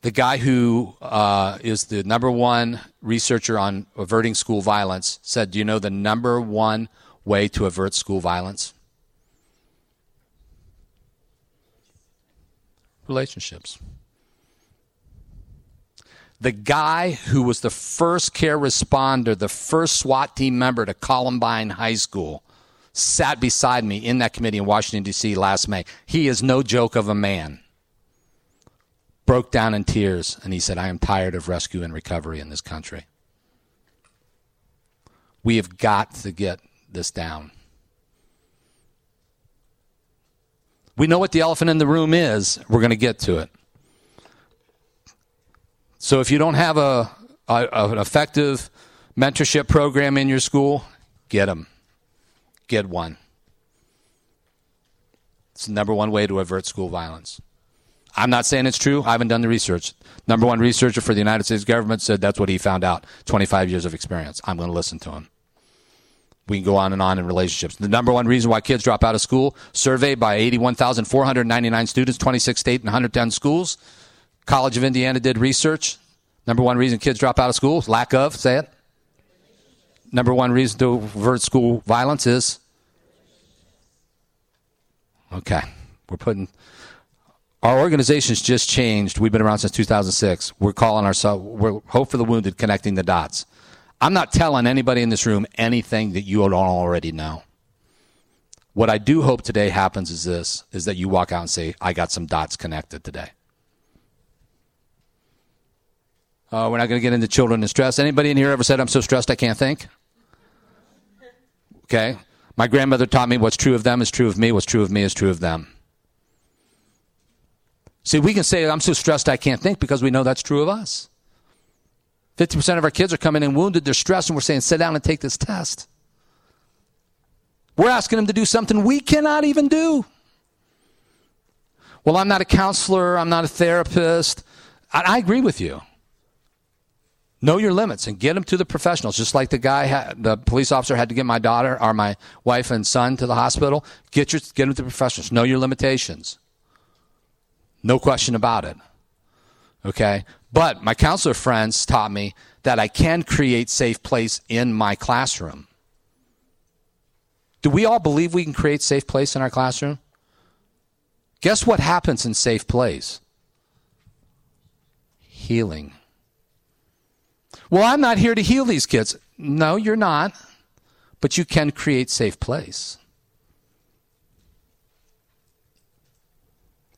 The guy who uh, is the number one researcher on averting school violence said, Do you know the number one way to avert school violence? Relationships. The guy who was the first care responder, the first SWAT team member to Columbine High School, sat beside me in that committee in Washington, D.C. last May. He is no joke of a man. Broke down in tears, and he said, I am tired of rescue and recovery in this country. We have got to get this down. We know what the elephant in the room is. We're going to get to it. So if you don't have a, a, an effective mentorship program in your school, get them. Get one. It's the number one way to avert school violence. I'm not saying it's true. I haven't done the research. Number one researcher for the United States government said that's what he found out. 25 years of experience. I'm going to listen to him. We can go on and on in relationships. The number one reason why kids drop out of school, surveyed by 81,499 students, 26 state and 110 schools. College of Indiana did research. Number one reason kids drop out of school, lack of, say it. Number one reason to avert school violence is. Okay, we're putting. Our organization's just changed. We've been around since 2006. We're calling ourselves, we're Hope for the Wounded, connecting the dots. I'm not telling anybody in this room anything that you don't already know. What I do hope today happens is this, is that you walk out and say, I got some dots connected today. Uh, we're not going to get into children and stress. Anybody in here ever said, I'm so stressed I can't think? Okay. My grandmother taught me what's true of them is true of me, what's true of me is true of them. See, we can say, I'm so stressed I can't think because we know that's true of us. 50% of our kids are coming in wounded, they're stressed, and we're saying, sit down and take this test. We're asking them to do something we cannot even do. Well, I'm not a counselor, I'm not a therapist. I, I agree with you. Know your limits and get them to the professionals. Just like the guy, the police officer had to get my daughter or my wife and son to the hospital. Get your, get them to the professionals. Know your limitations. No question about it. Okay? But my counselor friends taught me that I can create safe place in my classroom. Do we all believe we can create safe place in our classroom? Guess what happens in safe place? Healing. Well, I'm not here to heal these kids. No, you're not. But you can create safe place.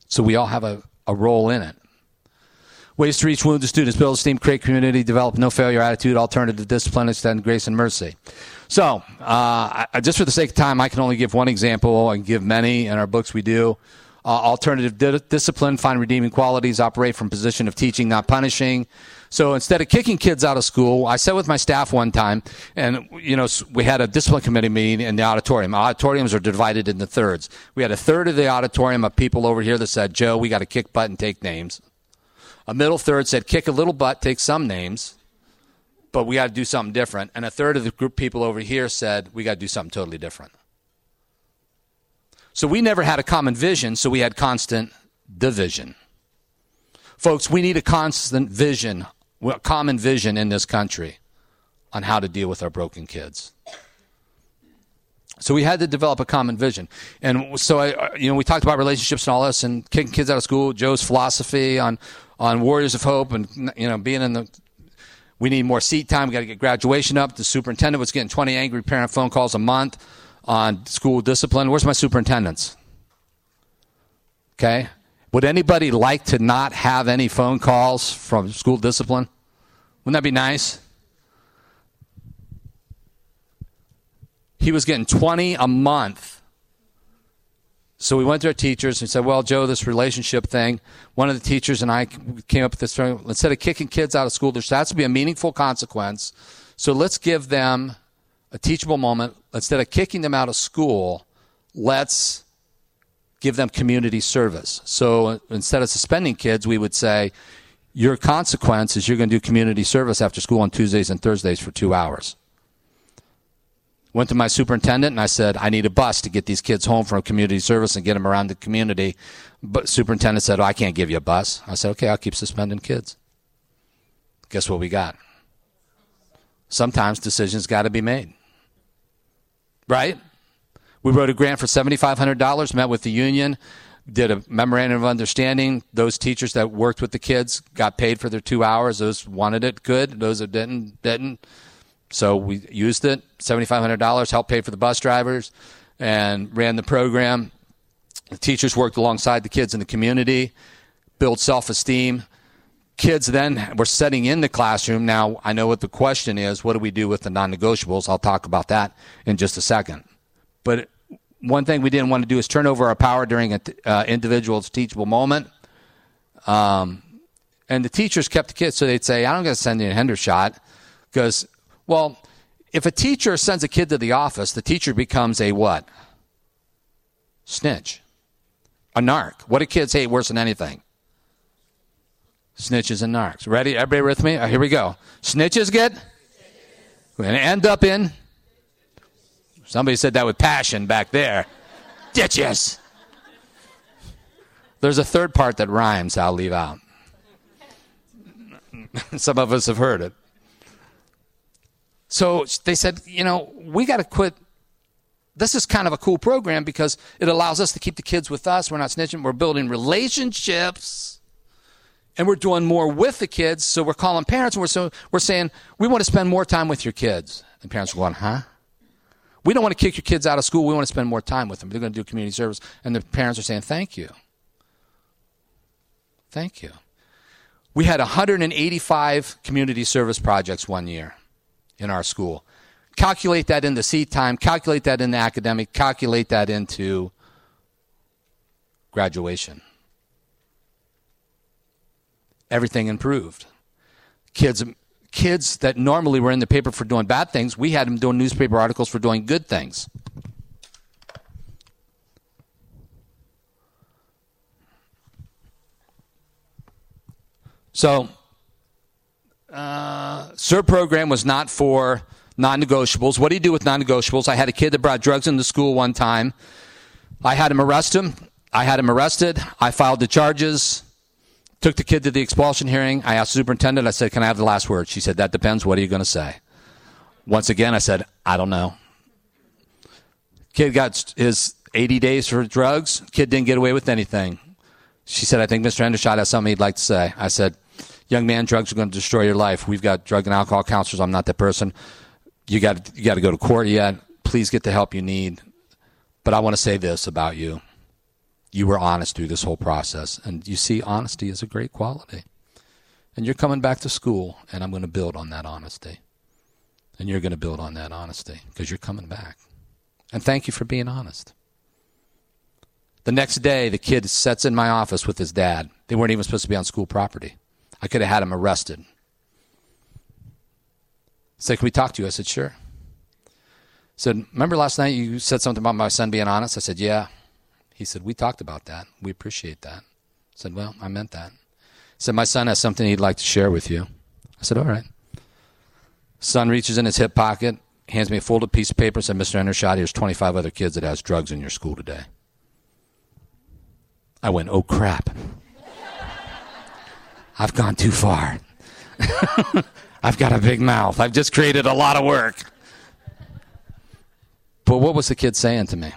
So we all have a, a role in it. Ways to reach wounded students, build esteem, create community, develop no failure attitude, alternative discipline, extend grace and mercy. So, uh, I, just for the sake of time, I can only give one example and give many. In our books, we do. Uh, alternative di- discipline, find redeeming qualities, operate from position of teaching, not punishing. So instead of kicking kids out of school, I sat with my staff one time, and you know we had a discipline committee meeting in the auditorium. Auditoriums are divided into thirds. We had a third of the auditorium of people over here that said, "Joe, we got to kick butt and take names." A middle third said, "Kick a little butt, take some names." But we got to do something different. And a third of the group people over here said, we got to do something totally different. So we never had a common vision, so we had constant division. Folks, we need a constant vision, a common vision in this country on how to deal with our broken kids. So we had to develop a common vision. And so I, uh, you know, we talked about relationships and all this and kicking kids out of school, Joe's philosophy on, on Warriors of Hope and, you know, being in the, we need more seat time. We got to get graduation up. The superintendent was getting 20 angry parent phone calls a month on school discipline. Where's my superintendents? Okay. Would anybody like to not have any phone calls from school discipline? Wouldn't that be nice? He was getting 20 a month. So we went to our teachers and said, Well, Joe, this relationship thing, one of the teachers and I came up with this thing. instead of kicking kids out of school, there has to be a meaningful consequence. So let's give them a teachable moment. Instead of kicking them out of school, let's give them community service. So instead of suspending kids, we would say, your consequence is you're going to do community service after school on Tuesdays and Thursdays for two hours. Went to my superintendent and I said, I need a bus to get these kids home from community service and get them around the community. But superintendent said, oh, I can't give you a bus. I said, okay, I'll keep suspending kids. Guess what we got? Sometimes decisions got to be made right? We wrote a grant for $7,500, met with the union, did a memorandum of understanding. Those teachers that worked with the kids got paid for their two hours. Those wanted it, good. Those that didn't, didn't. So we used it, $7,500, helped pay for the bus drivers, and ran the program. The teachers worked alongside the kids in the community, built self esteem. Kids then were setting in the classroom. Now, I know what the question is what do we do with the non negotiables? I'll talk about that in just a second. But one thing we didn't want to do is turn over our power during an uh, individual's teachable moment. Um, and the teachers kept the kids, so they'd say, I don't going to send you a Hendershot because, well, if a teacher sends a kid to the office, the teacher becomes a what? Snitch. A narc. What do kids hate worse than anything? Snitches and narcs. Ready? Everybody with me? Uh, here we go. Snitches get? We're going to end up in Somebody said that with passion back there. Ditches. There's a third part that rhymes, I'll leave out. Some of us have heard it. So they said, you know, we got to quit this is kind of a cool program because it allows us to keep the kids with us. We're not snitching. We're building relationships and we're doing more with the kids. So we're calling parents and we're, so, we're saying, we want to spend more time with your kids. And parents are going, huh? We don't want to kick your kids out of school. We want to spend more time with them. They're going to do community service. And the parents are saying, thank you. Thank you. We had 185 community service projects one year in our school. Calculate that into seat time, calculate that into academic, calculate that into graduation. Everything improved. Kids kids that normally were in the paper for doing bad things, we had them doing newspaper articles for doing good things. So, uh, program was not for non-negotiables. What do you do with non-negotiables? I had a kid that brought drugs into school one time. I had him arrest him. I had him arrested. I filed the charges. Took the kid to the expulsion hearing. I asked the superintendent. I said, "Can I have the last word?" She said, "That depends. What are you going to say?" Once again, I said, "I don't know." Kid got his 80 days for drugs. Kid didn't get away with anything. She said, "I think Mr. Hendershot has something he'd like to say." I said, "Young man, drugs are going to destroy your life. We've got drug and alcohol counselors. I'm not that person. You got you got to go to court yet. Please get the help you need." But I want to say this about you you were honest through this whole process. And you see, honesty is a great quality. And you're coming back to school, and I'm going to build on that honesty. And you're going to build on that honesty because you're coming back. And thank you for being honest. The next day, the kid sits in my office with his dad. They weren't even supposed to be on school property. I could have had him arrested. He said, Can we talk to you? I said, Sure. He said, Remember last night you said something about my son being honest? I said, Yeah. He said, We talked about that. We appreciate that. I said, Well, I meant that. He said, My son has something he'd like to share with you. I said, All right. Son reaches in his hip pocket, hands me a folded piece of paper, and said, Mr. Hendershot, here's 25 other kids that has drugs in your school today. I went, Oh, crap. I've gone too far. I've got a big mouth. I've just created a lot of work. But what was the kid saying to me?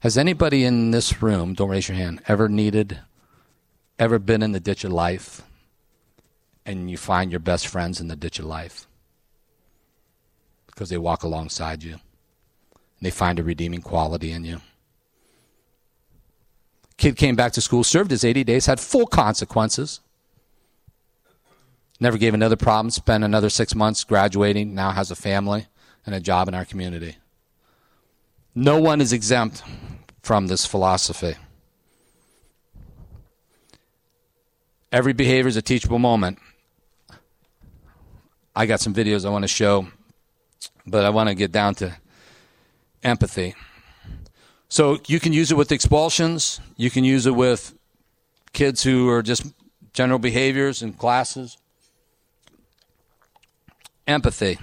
Has anybody in this room, don't raise your hand, ever needed, ever been in the ditch of life and you find your best friends in the ditch of life? Because they walk alongside you. And they find a redeeming quality in you. Kid came back to school, served his 80 days, had full consequences. Never gave another problem, spent another six months graduating, now has a family and a job in our community. No one is exempt from this philosophy. Every behavior is a teachable moment. I got some videos I want to show, but I want to get down to empathy. So you can use it with expulsions, you can use it with kids who are just general behaviors in classes. Empathy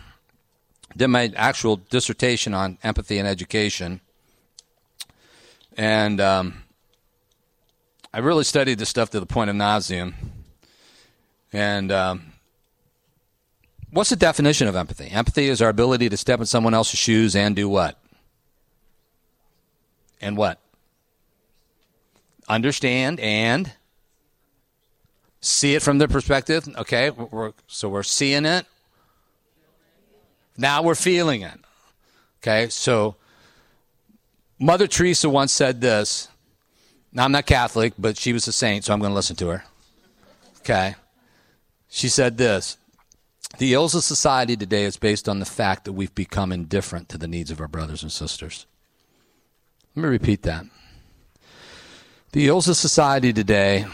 did my actual dissertation on empathy and education. And um, I really studied this stuff to the point of nauseum. And um, what's the definition of empathy? Empathy is our ability to step in someone else's shoes and do what? And what? Understand and see it from their perspective. Okay, we're, so we're seeing it now we're feeling it. Okay, so Mother Teresa once said this. Now, I'm not Catholic, but she was a saint, so I'm going to listen to her. Okay. She said this The ills of society today is based on the fact that we've become indifferent to the needs of our brothers and sisters. Let me repeat that. The ills of society today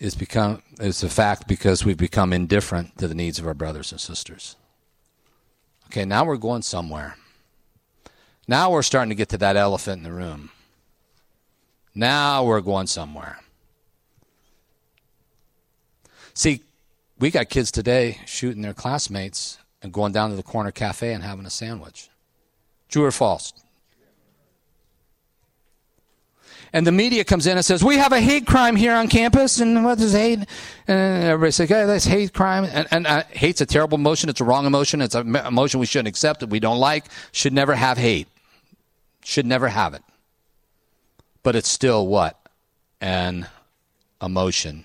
is become is a fact because we've become indifferent to the needs of our brothers and sisters. Okay, now we're going somewhere. Now we're starting to get to that elephant in the room. Now we're going somewhere. See, we got kids today shooting their classmates and going down to the corner cafe and having a sandwich. True or false? And the media comes in and says, "We have a hate crime here on campus, and what is hate?" And everybody says, "Okay, that's hate crime." And, and uh, hate's a terrible emotion. It's a wrong emotion. It's an emotion we shouldn't accept. That we don't like. Should never have hate. Should never have it. But it's still what an emotion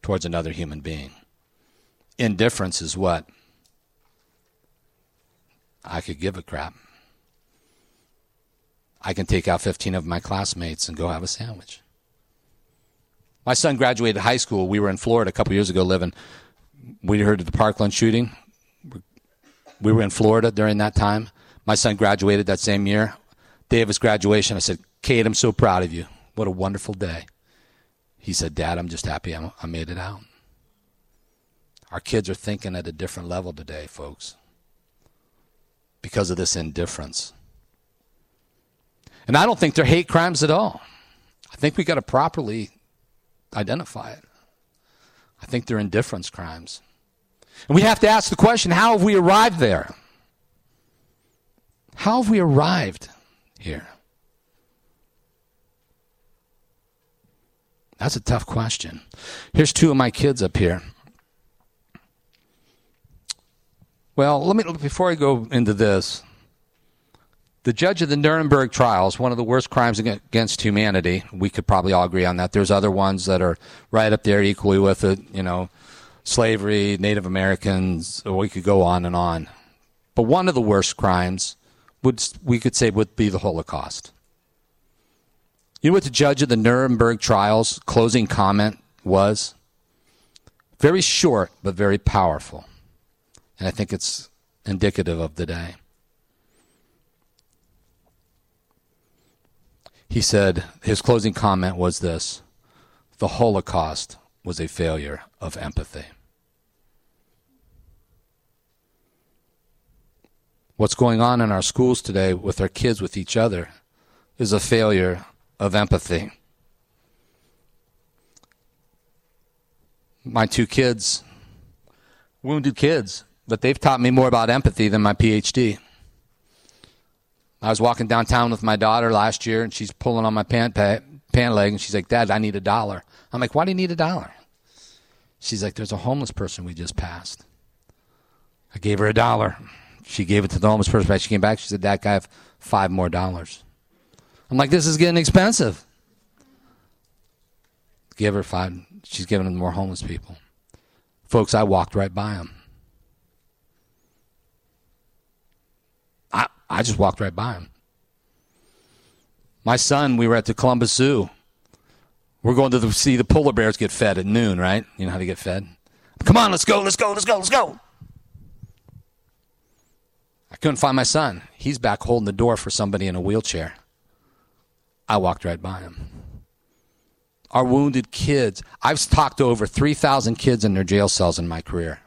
towards another human being. Indifference is what I could give a crap. I can take out 15 of my classmates and go have a sandwich. My son graduated high school. We were in Florida a couple years ago living. We heard of the Parkland shooting. We were in Florida during that time. My son graduated that same year. Day of his graduation, I said, Kate, I'm so proud of you. What a wonderful day. He said, Dad, I'm just happy I made it out. Our kids are thinking at a different level today, folks, because of this indifference. And I don't think they're hate crimes at all. I think we got to properly identify it. I think they're indifference crimes. And we have to ask the question how have we arrived there? How have we arrived here? That's a tough question. Here's two of my kids up here. Well, let me before I go into this, the judge of the Nuremberg trials, one of the worst crimes against humanity. We could probably all agree on that. There's other ones that are right up there equally with it, you know, slavery, Native Americans, we could go on and on. But one of the worst crimes would we could say would be the Holocaust. You know what the judge of the Nuremberg trials closing comment was? Very short but very powerful. And I think it's indicative of the day. He said his closing comment was this The Holocaust was a failure of empathy. What's going on in our schools today with our kids, with each other, is a failure of empathy. My two kids, wounded kids, but they've taught me more about empathy than my PhD. I was walking downtown with my daughter last year, and she's pulling on my pant pa- pant leg, and she's like, "Dad, I need a dollar." I'm like, "Why do you need a dollar?" She's like, "There's a homeless person we just passed." I gave her a dollar. She gave it to the homeless person. She came back. She said, "Dad, I have five more dollars." I'm like, "This is getting expensive." Give her five. She's giving them more homeless people. Folks, I walked right by them. I just walked right by him. My son, we were at the Columbus Zoo. We're going to the, see the polar bears get fed at noon, right? You know how to get fed? Come on, let's go, let's go, let's go, let's go. I couldn't find my son. He's back holding the door for somebody in a wheelchair. I walked right by him. Our wounded kids. I've talked to over 3,000 kids in their jail cells in my career.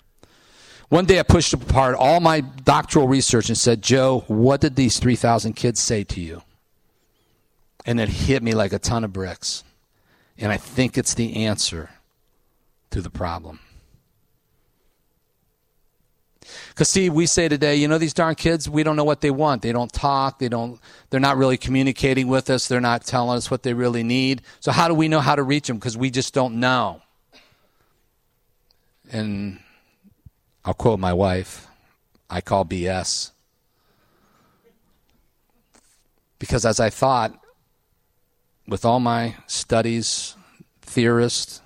One day I pushed apart all my doctoral research and said, Joe, what did these 3,000 kids say to you? And it hit me like a ton of bricks. And I think it's the answer to the problem. Because see, we say today, you know, these darn kids, we don't know what they want. They don't talk. They don't. They're not really communicating with us. They're not telling us what they really need. So how do we know how to reach them? Because we just don't know. And I'll quote my wife I call BS. Because as I thought, with all my studies, theorists,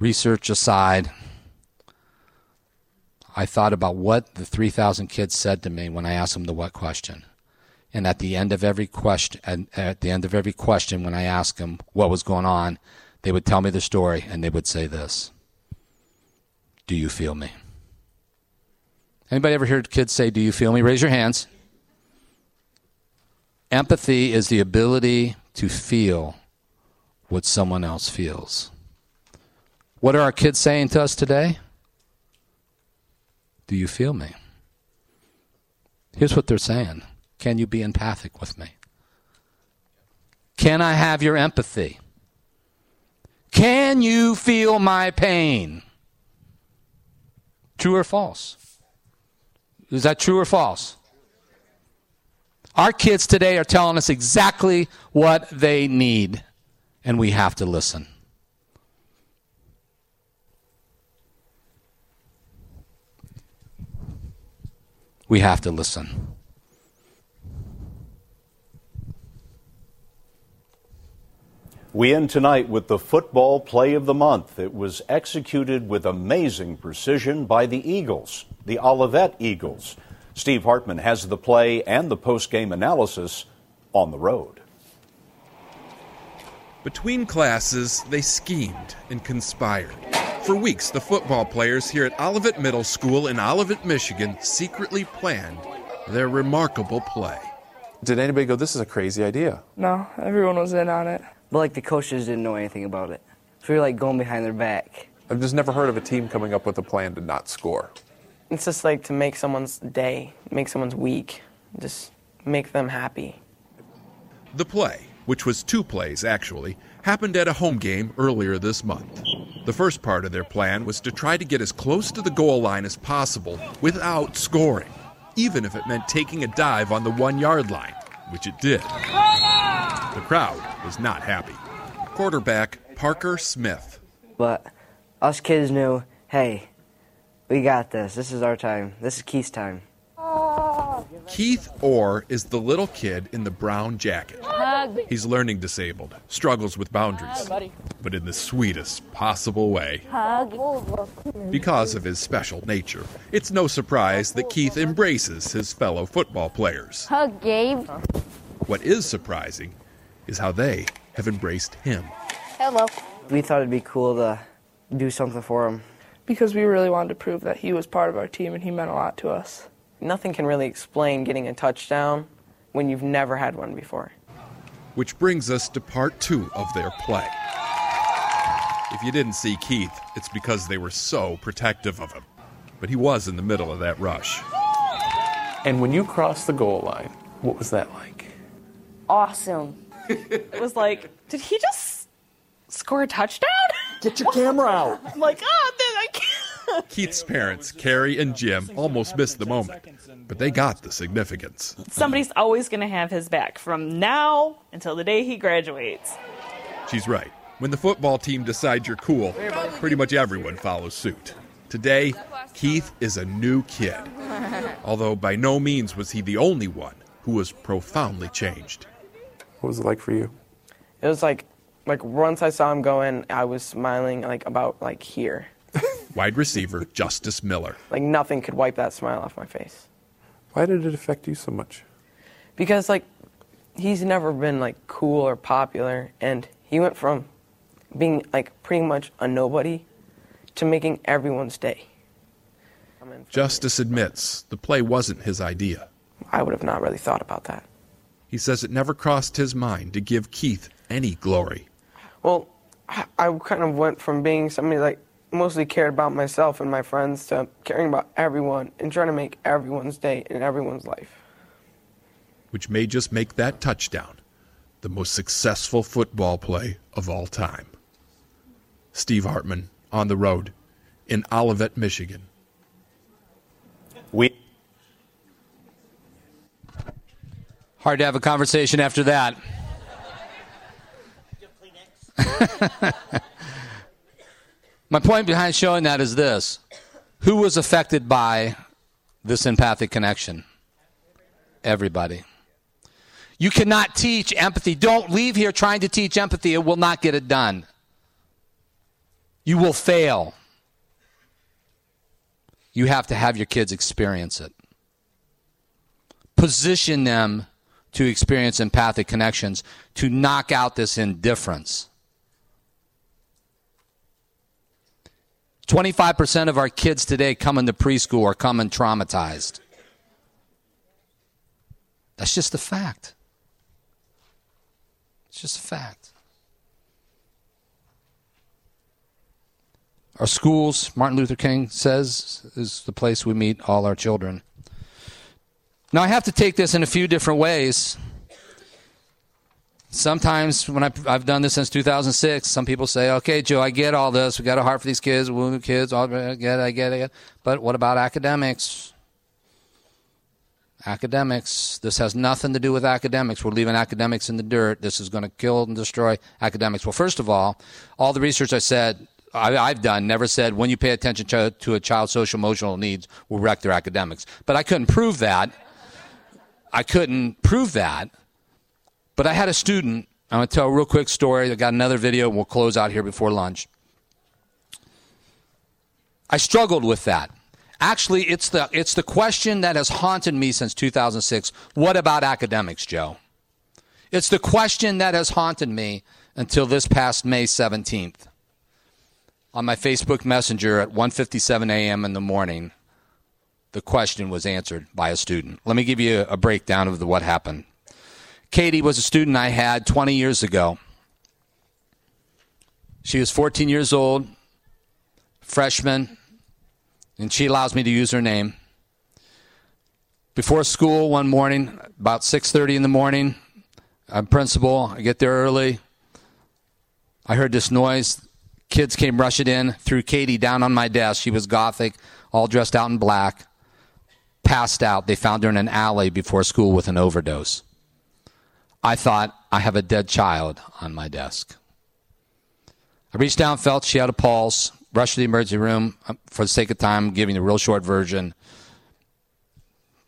research aside, I thought about what the 3,000 kids said to me when I asked them the what question. And at the end of every question, at the end of every question, when I asked them what was going on, they would tell me the story and they would say this Do you feel me? Anybody ever heard kids say, Do you feel me? Raise your hands. Empathy is the ability to feel what someone else feels. What are our kids saying to us today? Do you feel me? Here's what they're saying Can you be empathic with me? Can I have your empathy? Can you feel my pain? True or false? Is that true or false? Our kids today are telling us exactly what they need, and we have to listen. We have to listen. We end tonight with the football play of the month. It was executed with amazing precision by the Eagles, the Olivet Eagles. Steve Hartman has the play and the post-game analysis on the road. Between classes, they schemed and conspired. For weeks, the football players here at Olivet Middle School in Olivet, Michigan secretly planned their remarkable play. Did anybody go, this is a crazy idea? No, everyone was in on it. But like the coaches didn't know anything about it. So we were like going behind their back. I've just never heard of a team coming up with a plan to not score. It's just like to make someone's day, make someone's week, just make them happy. The play, which was two plays actually, happened at a home game earlier this month. The first part of their plan was to try to get as close to the goal line as possible without scoring, even if it meant taking a dive on the one yard line, which it did. The crowd was not happy. Quarterback Parker Smith. But us kids knew, hey, we got this. This is our time. This is Keith's time. Keith Orr is the little kid in the brown jacket. He's learning disabled, struggles with boundaries, but in the sweetest possible way. Because of his special nature, it's no surprise that Keith embraces his fellow football players. Hug, Gabe. What is surprising is how they have embraced him. Hello. We thought it'd be cool to do something for him. Because we really wanted to prove that he was part of our team and he meant a lot to us. Nothing can really explain getting a touchdown when you've never had one before. Which brings us to part two of their play. If you didn't see Keith, it's because they were so protective of him. But he was in the middle of that rush. And when you crossed the goal line, what was that like? Awesome. It was like, did he just score a touchdown? Get your camera out. I'm like, ah, oh, then I can't. Keith's parents, Carrie and Jim, almost missed the moment, but they got the significance. Somebody's always going to have his back from now until the day he graduates. She's right. When the football team decides you're cool, pretty much everyone follows suit. Today, Keith is a new kid. Although by no means was he the only one who was profoundly changed. What was it like for you? It was like, like once I saw him go in, I was smiling like about like here. Wide receiver Justice Miller. Like nothing could wipe that smile off my face. Why did it affect you so much? Because like he's never been like cool or popular and he went from being like pretty much a nobody to making everyone's day. Justice admits the play wasn't his idea. I would have not really thought about that. He says it never crossed his mind to give Keith any glory. Well, I I kind of went from being somebody like mostly cared about myself and my friends to caring about everyone and trying to make everyone's day and everyone's life. which may just make that touchdown the most successful football play of all time. Steve Hartman on the road in Olivet, Michigan. We Hard to have a conversation after that. My point behind showing that is this Who was affected by this empathic connection? Everybody. You cannot teach empathy. Don't leave here trying to teach empathy, it will not get it done. You will fail. You have to have your kids experience it. Position them to experience empathic connections to knock out this indifference. 25% of our kids today coming to preschool are coming traumatized. That's just a fact. It's just a fact. Our schools, Martin Luther King says, is the place we meet all our children. Now, I have to take this in a few different ways. Sometimes, when I've, I've done this since 2006, some people say, okay, Joe, I get all this. We got a heart for these kids, wounded kids, all, I get it, I get it. I. But what about academics? academics. This has nothing to do with academics. We're leaving academics in the dirt. This is going to kill and destroy academics. Well, first of all, all the research I said I, I've done never said when you pay attention to, to a child's social emotional needs will wreck their academics. But I couldn't prove that. I couldn't prove that. But I had a student. I'm going to tell a real quick story. I got another video, and we'll close out here before lunch. I struggled with that. Actually, it's the, it's the question that has haunted me since 2006. What about academics, Joe? It's the question that has haunted me until this past May 17th. On my Facebook Messenger at 1:57 a.m. in the morning, the question was answered by a student. Let me give you a breakdown of the, what happened. Katie was a student I had 20 years ago. She was 14 years old, freshman, and she allows me to use her name. Before school one morning, about 6:30 in the morning, I'm principal. I get there early. I heard this noise. Kids came rushing in, threw Katie down on my desk. She was gothic, all dressed out in black, passed out. They found her in an alley before school with an overdose. I thought, I have a dead child on my desk. I reached down, felt she had a pulse, rushed to the emergency room. Um, for the sake of time, I'm giving the real short version.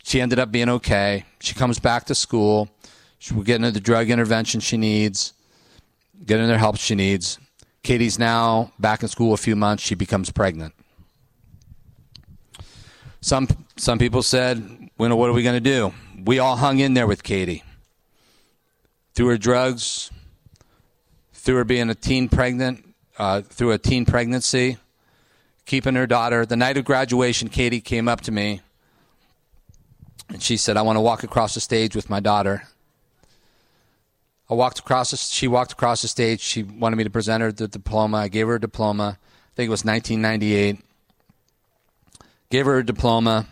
She ended up being okay. She comes back to school. We're getting her the drug intervention she needs, getting her the help she needs. Katie's now back in school a few months. She becomes pregnant. Some some people said, "Well, what are we going to do?" We all hung in there with Katie. Through her drugs, through her being a teen pregnant, uh, through a teen pregnancy, keeping her daughter. The night of graduation, Katie came up to me and she said, "I want to walk across the stage with my daughter." I walked across. The, she walked across the stage. She wanted me to present her the diploma. I gave her a diploma. I think it was 1998. Gave her a diploma.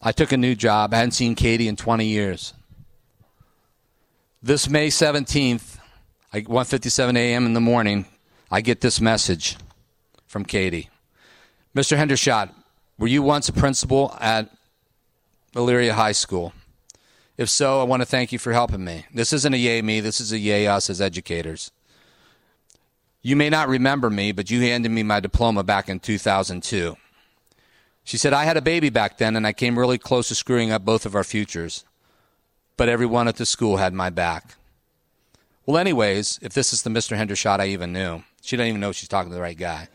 I took a new job. I hadn't seen Katie in 20 years. This May 17th, at 1:57 a.m. in the morning, I get this message from Katie. Mr. Hendershot, were you once a principal at Elyria High School? If so, I want to thank you for helping me. This isn't a yay me, this is a yay us as educators. You may not remember me, but you handed me my diploma back in 2002. She said, I had a baby back then, and I came really close to screwing up both of our futures. But everyone at the school had my back. Well, anyways, if this is the Mr. Hendershot I even knew, she doesn't even know she's talking to the right guy.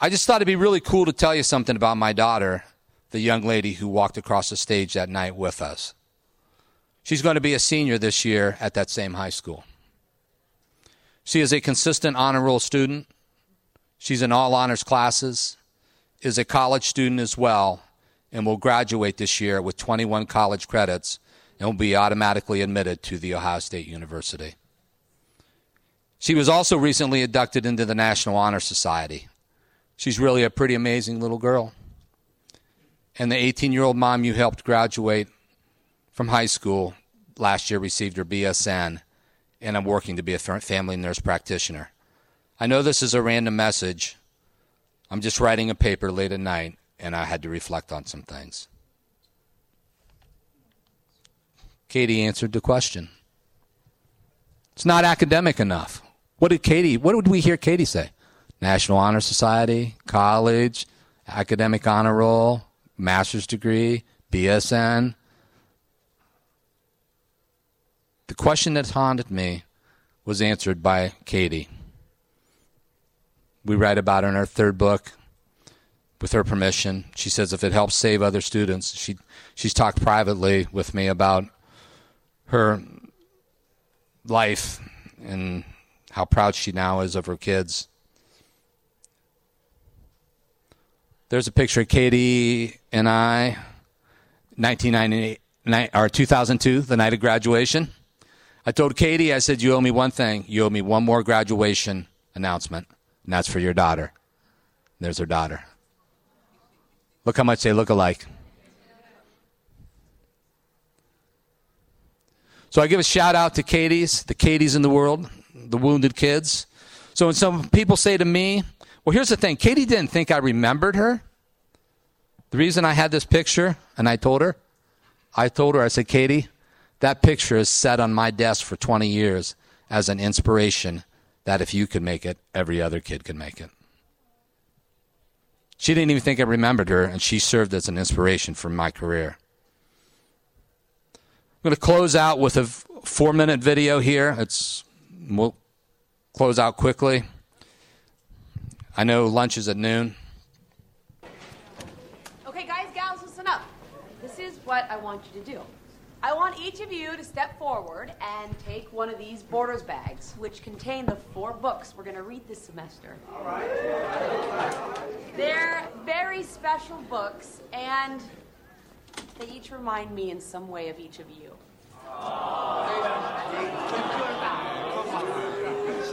I just thought it'd be really cool to tell you something about my daughter, the young lady who walked across the stage that night with us. She's going to be a senior this year at that same high school. She is a consistent honor roll student. She's in all honors classes, is a college student as well, and will graduate this year with 21 college credits and will be automatically admitted to The Ohio State University. She was also recently inducted into the National Honor Society. She's really a pretty amazing little girl. And the 18 year old mom you helped graduate from high school last year received her BSN, and I'm working to be a family nurse practitioner. I know this is a random message. I'm just writing a paper late at night, and I had to reflect on some things. Katie answered the question. It's not academic enough. What did Katie, what did we hear Katie say? National Honor Society, college, academic honor roll, master's degree, BSN. The question that haunted me was answered by Katie. We write about in our third book with her permission. She says if it helps save other students, she she's talked privately with me about her life and how proud she now is of her kids. There's a picture of Katie and I, 1998 or 2002, the night of graduation. I told Katie, I said, "You owe me one thing. You owe me one more graduation announcement, and that's for your daughter." There's her daughter. Look how much they look alike. So I give a shout out to Katie's, the Katie's in the world, the wounded kids. So when some people say to me, well, here's the thing Katie didn't think I remembered her. The reason I had this picture and I told her, I told her, I said, Katie, that picture is set on my desk for 20 years as an inspiration that if you could make it, every other kid could make it. She didn't even think I remembered her, and she served as an inspiration for my career. I'm going to close out with a four minute video here. It's, we'll close out quickly. I know lunch is at noon. Okay, guys, gals, listen up. This is what I want you to do. I want each of you to step forward and take one of these Borders bags, which contain the four books we're going to read this semester. All right. They're very special books, and they each remind me in some way of each of you.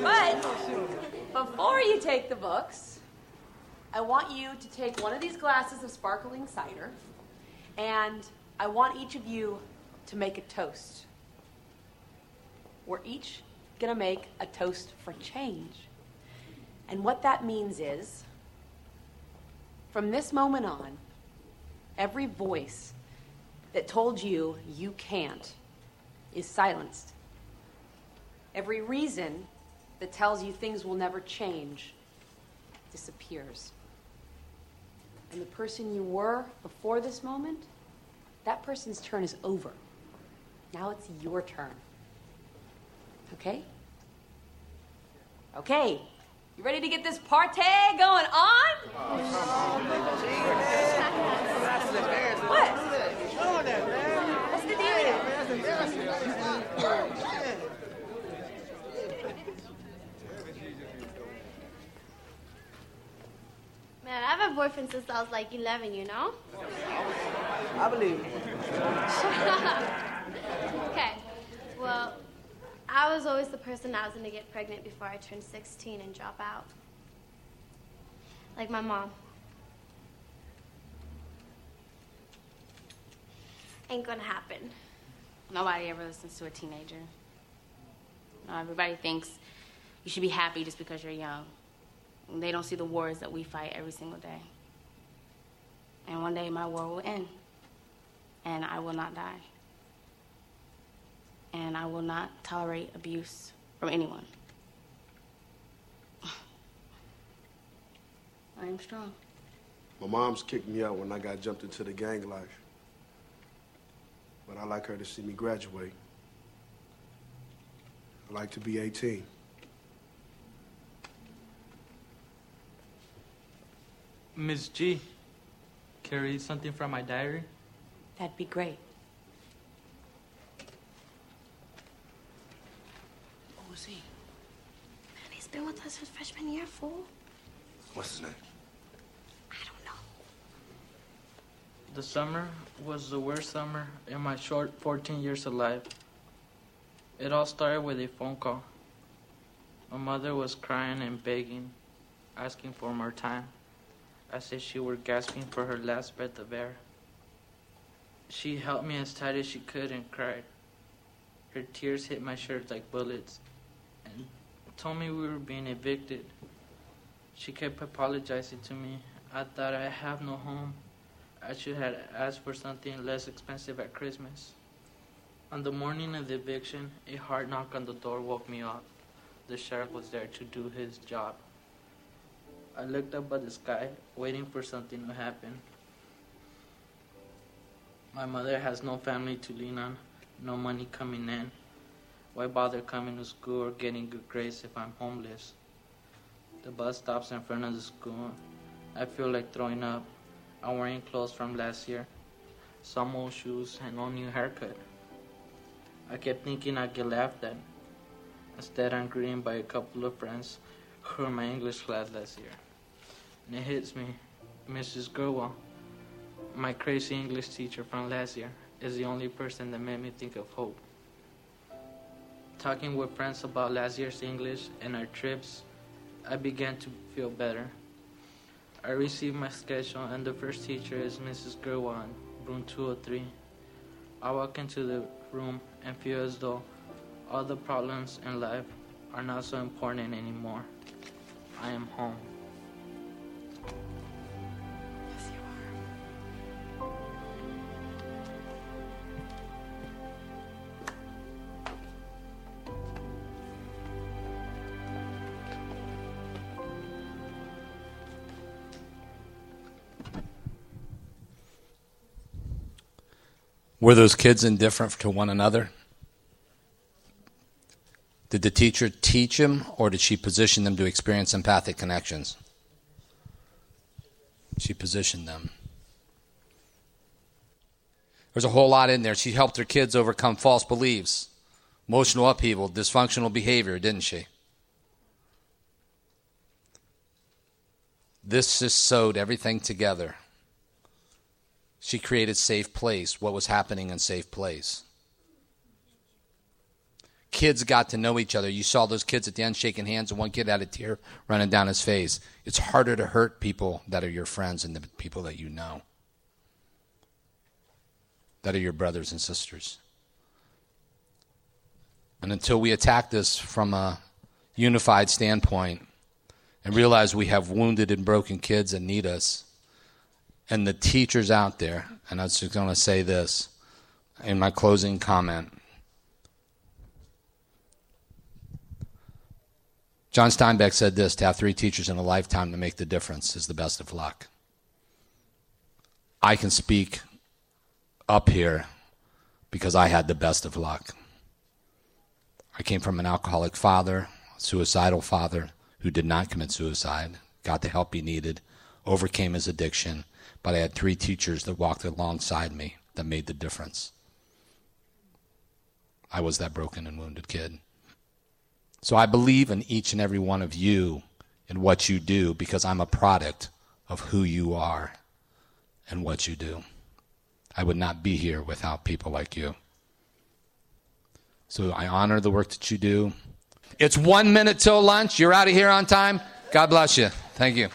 But before you take the books, I want you to take one of these glasses of sparkling cider, and I want each of you to make a toast. We're each going to make a toast for change. And what that means is, from this moment on, every voice that told you you can't is silenced. Every reason that tells you things will never change disappears. And the person you were before this moment, that person's turn is over. Now it's your turn. Okay? Okay. You ready to get this party going on? what? What's the Man, I've had boyfriend since I was like 11, you know? I believe. Well, I was always the person that was going to get pregnant before I turned 16 and drop out. Like my mom. Ain't gonna happen. Nobody ever listens to a teenager. Everybody thinks you should be happy just because you're young. And they don't see the wars that we fight every single day. And one day my war will end. And I will not die. And I will not tolerate abuse from anyone. I am strong. My mom's kicked me out when I got jumped into the gang life. But I like her to see me graduate. I like to be 18. Miss G, carry something from my diary? That'd be great. Who is he? Man, he's been with us since freshman year, fool. What's his name? I don't know. The summer was the worst summer in my short 14 years of life. It all started with a phone call. My mother was crying and begging, asking for more time, as if she were gasping for her last breath of air. She held me as tight as she could and cried. Her tears hit my shirt like bullets and told me we were being evicted. She kept apologizing to me. I thought I have no home. I should have asked for something less expensive at Christmas. On the morning of the eviction, a hard knock on the door woke me up. The sheriff was there to do his job. I looked up at the sky, waiting for something to happen. My mother has no family to lean on, no money coming in. Why bother coming to school or getting good grades if I'm homeless? The bus stops in front of the school. I feel like throwing up. I'm wearing clothes from last year, some old shoes, and no new haircut. I kept thinking I'd get laughed at. Instead, I'm greeted by a couple of friends who were my English class last year. And it hits me, Mrs. Gruwell, my crazy English teacher from last year, is the only person that made me think of hope. Talking with friends about last year's English and our trips, I began to feel better. I received my schedule, and the first teacher is Mrs. Gruwell, room 203. I walk into the room and feel as though all the problems in life are not so important anymore. I am home. Were those kids indifferent to one another? Did the teacher teach them, or did she position them to experience empathic connections? She positioned them. There's a whole lot in there. She helped her kids overcome false beliefs, emotional upheaval, dysfunctional behavior, didn't she? This just sewed everything together. She created safe place, what was happening in safe place. Kids got to know each other. You saw those kids at the end shaking hands, and one kid had a tear running down his face. It's harder to hurt people that are your friends and the people that you know, that are your brothers and sisters. And until we attack this from a unified standpoint and realize we have wounded and broken kids that need us, and the teachers out there, and I was just going to say this in my closing comment. John Steinbeck said this to have three teachers in a lifetime to make the difference is the best of luck. I can speak up here because I had the best of luck. I came from an alcoholic father, suicidal father who did not commit suicide, got the help he needed, overcame his addiction, but I had three teachers that walked alongside me that made the difference. I was that broken and wounded kid. So I believe in each and every one of you and what you do because I'm a product of who you are and what you do. I would not be here without people like you. So I honor the work that you do. It's one minute till lunch. You're out of here on time. God bless you. Thank you.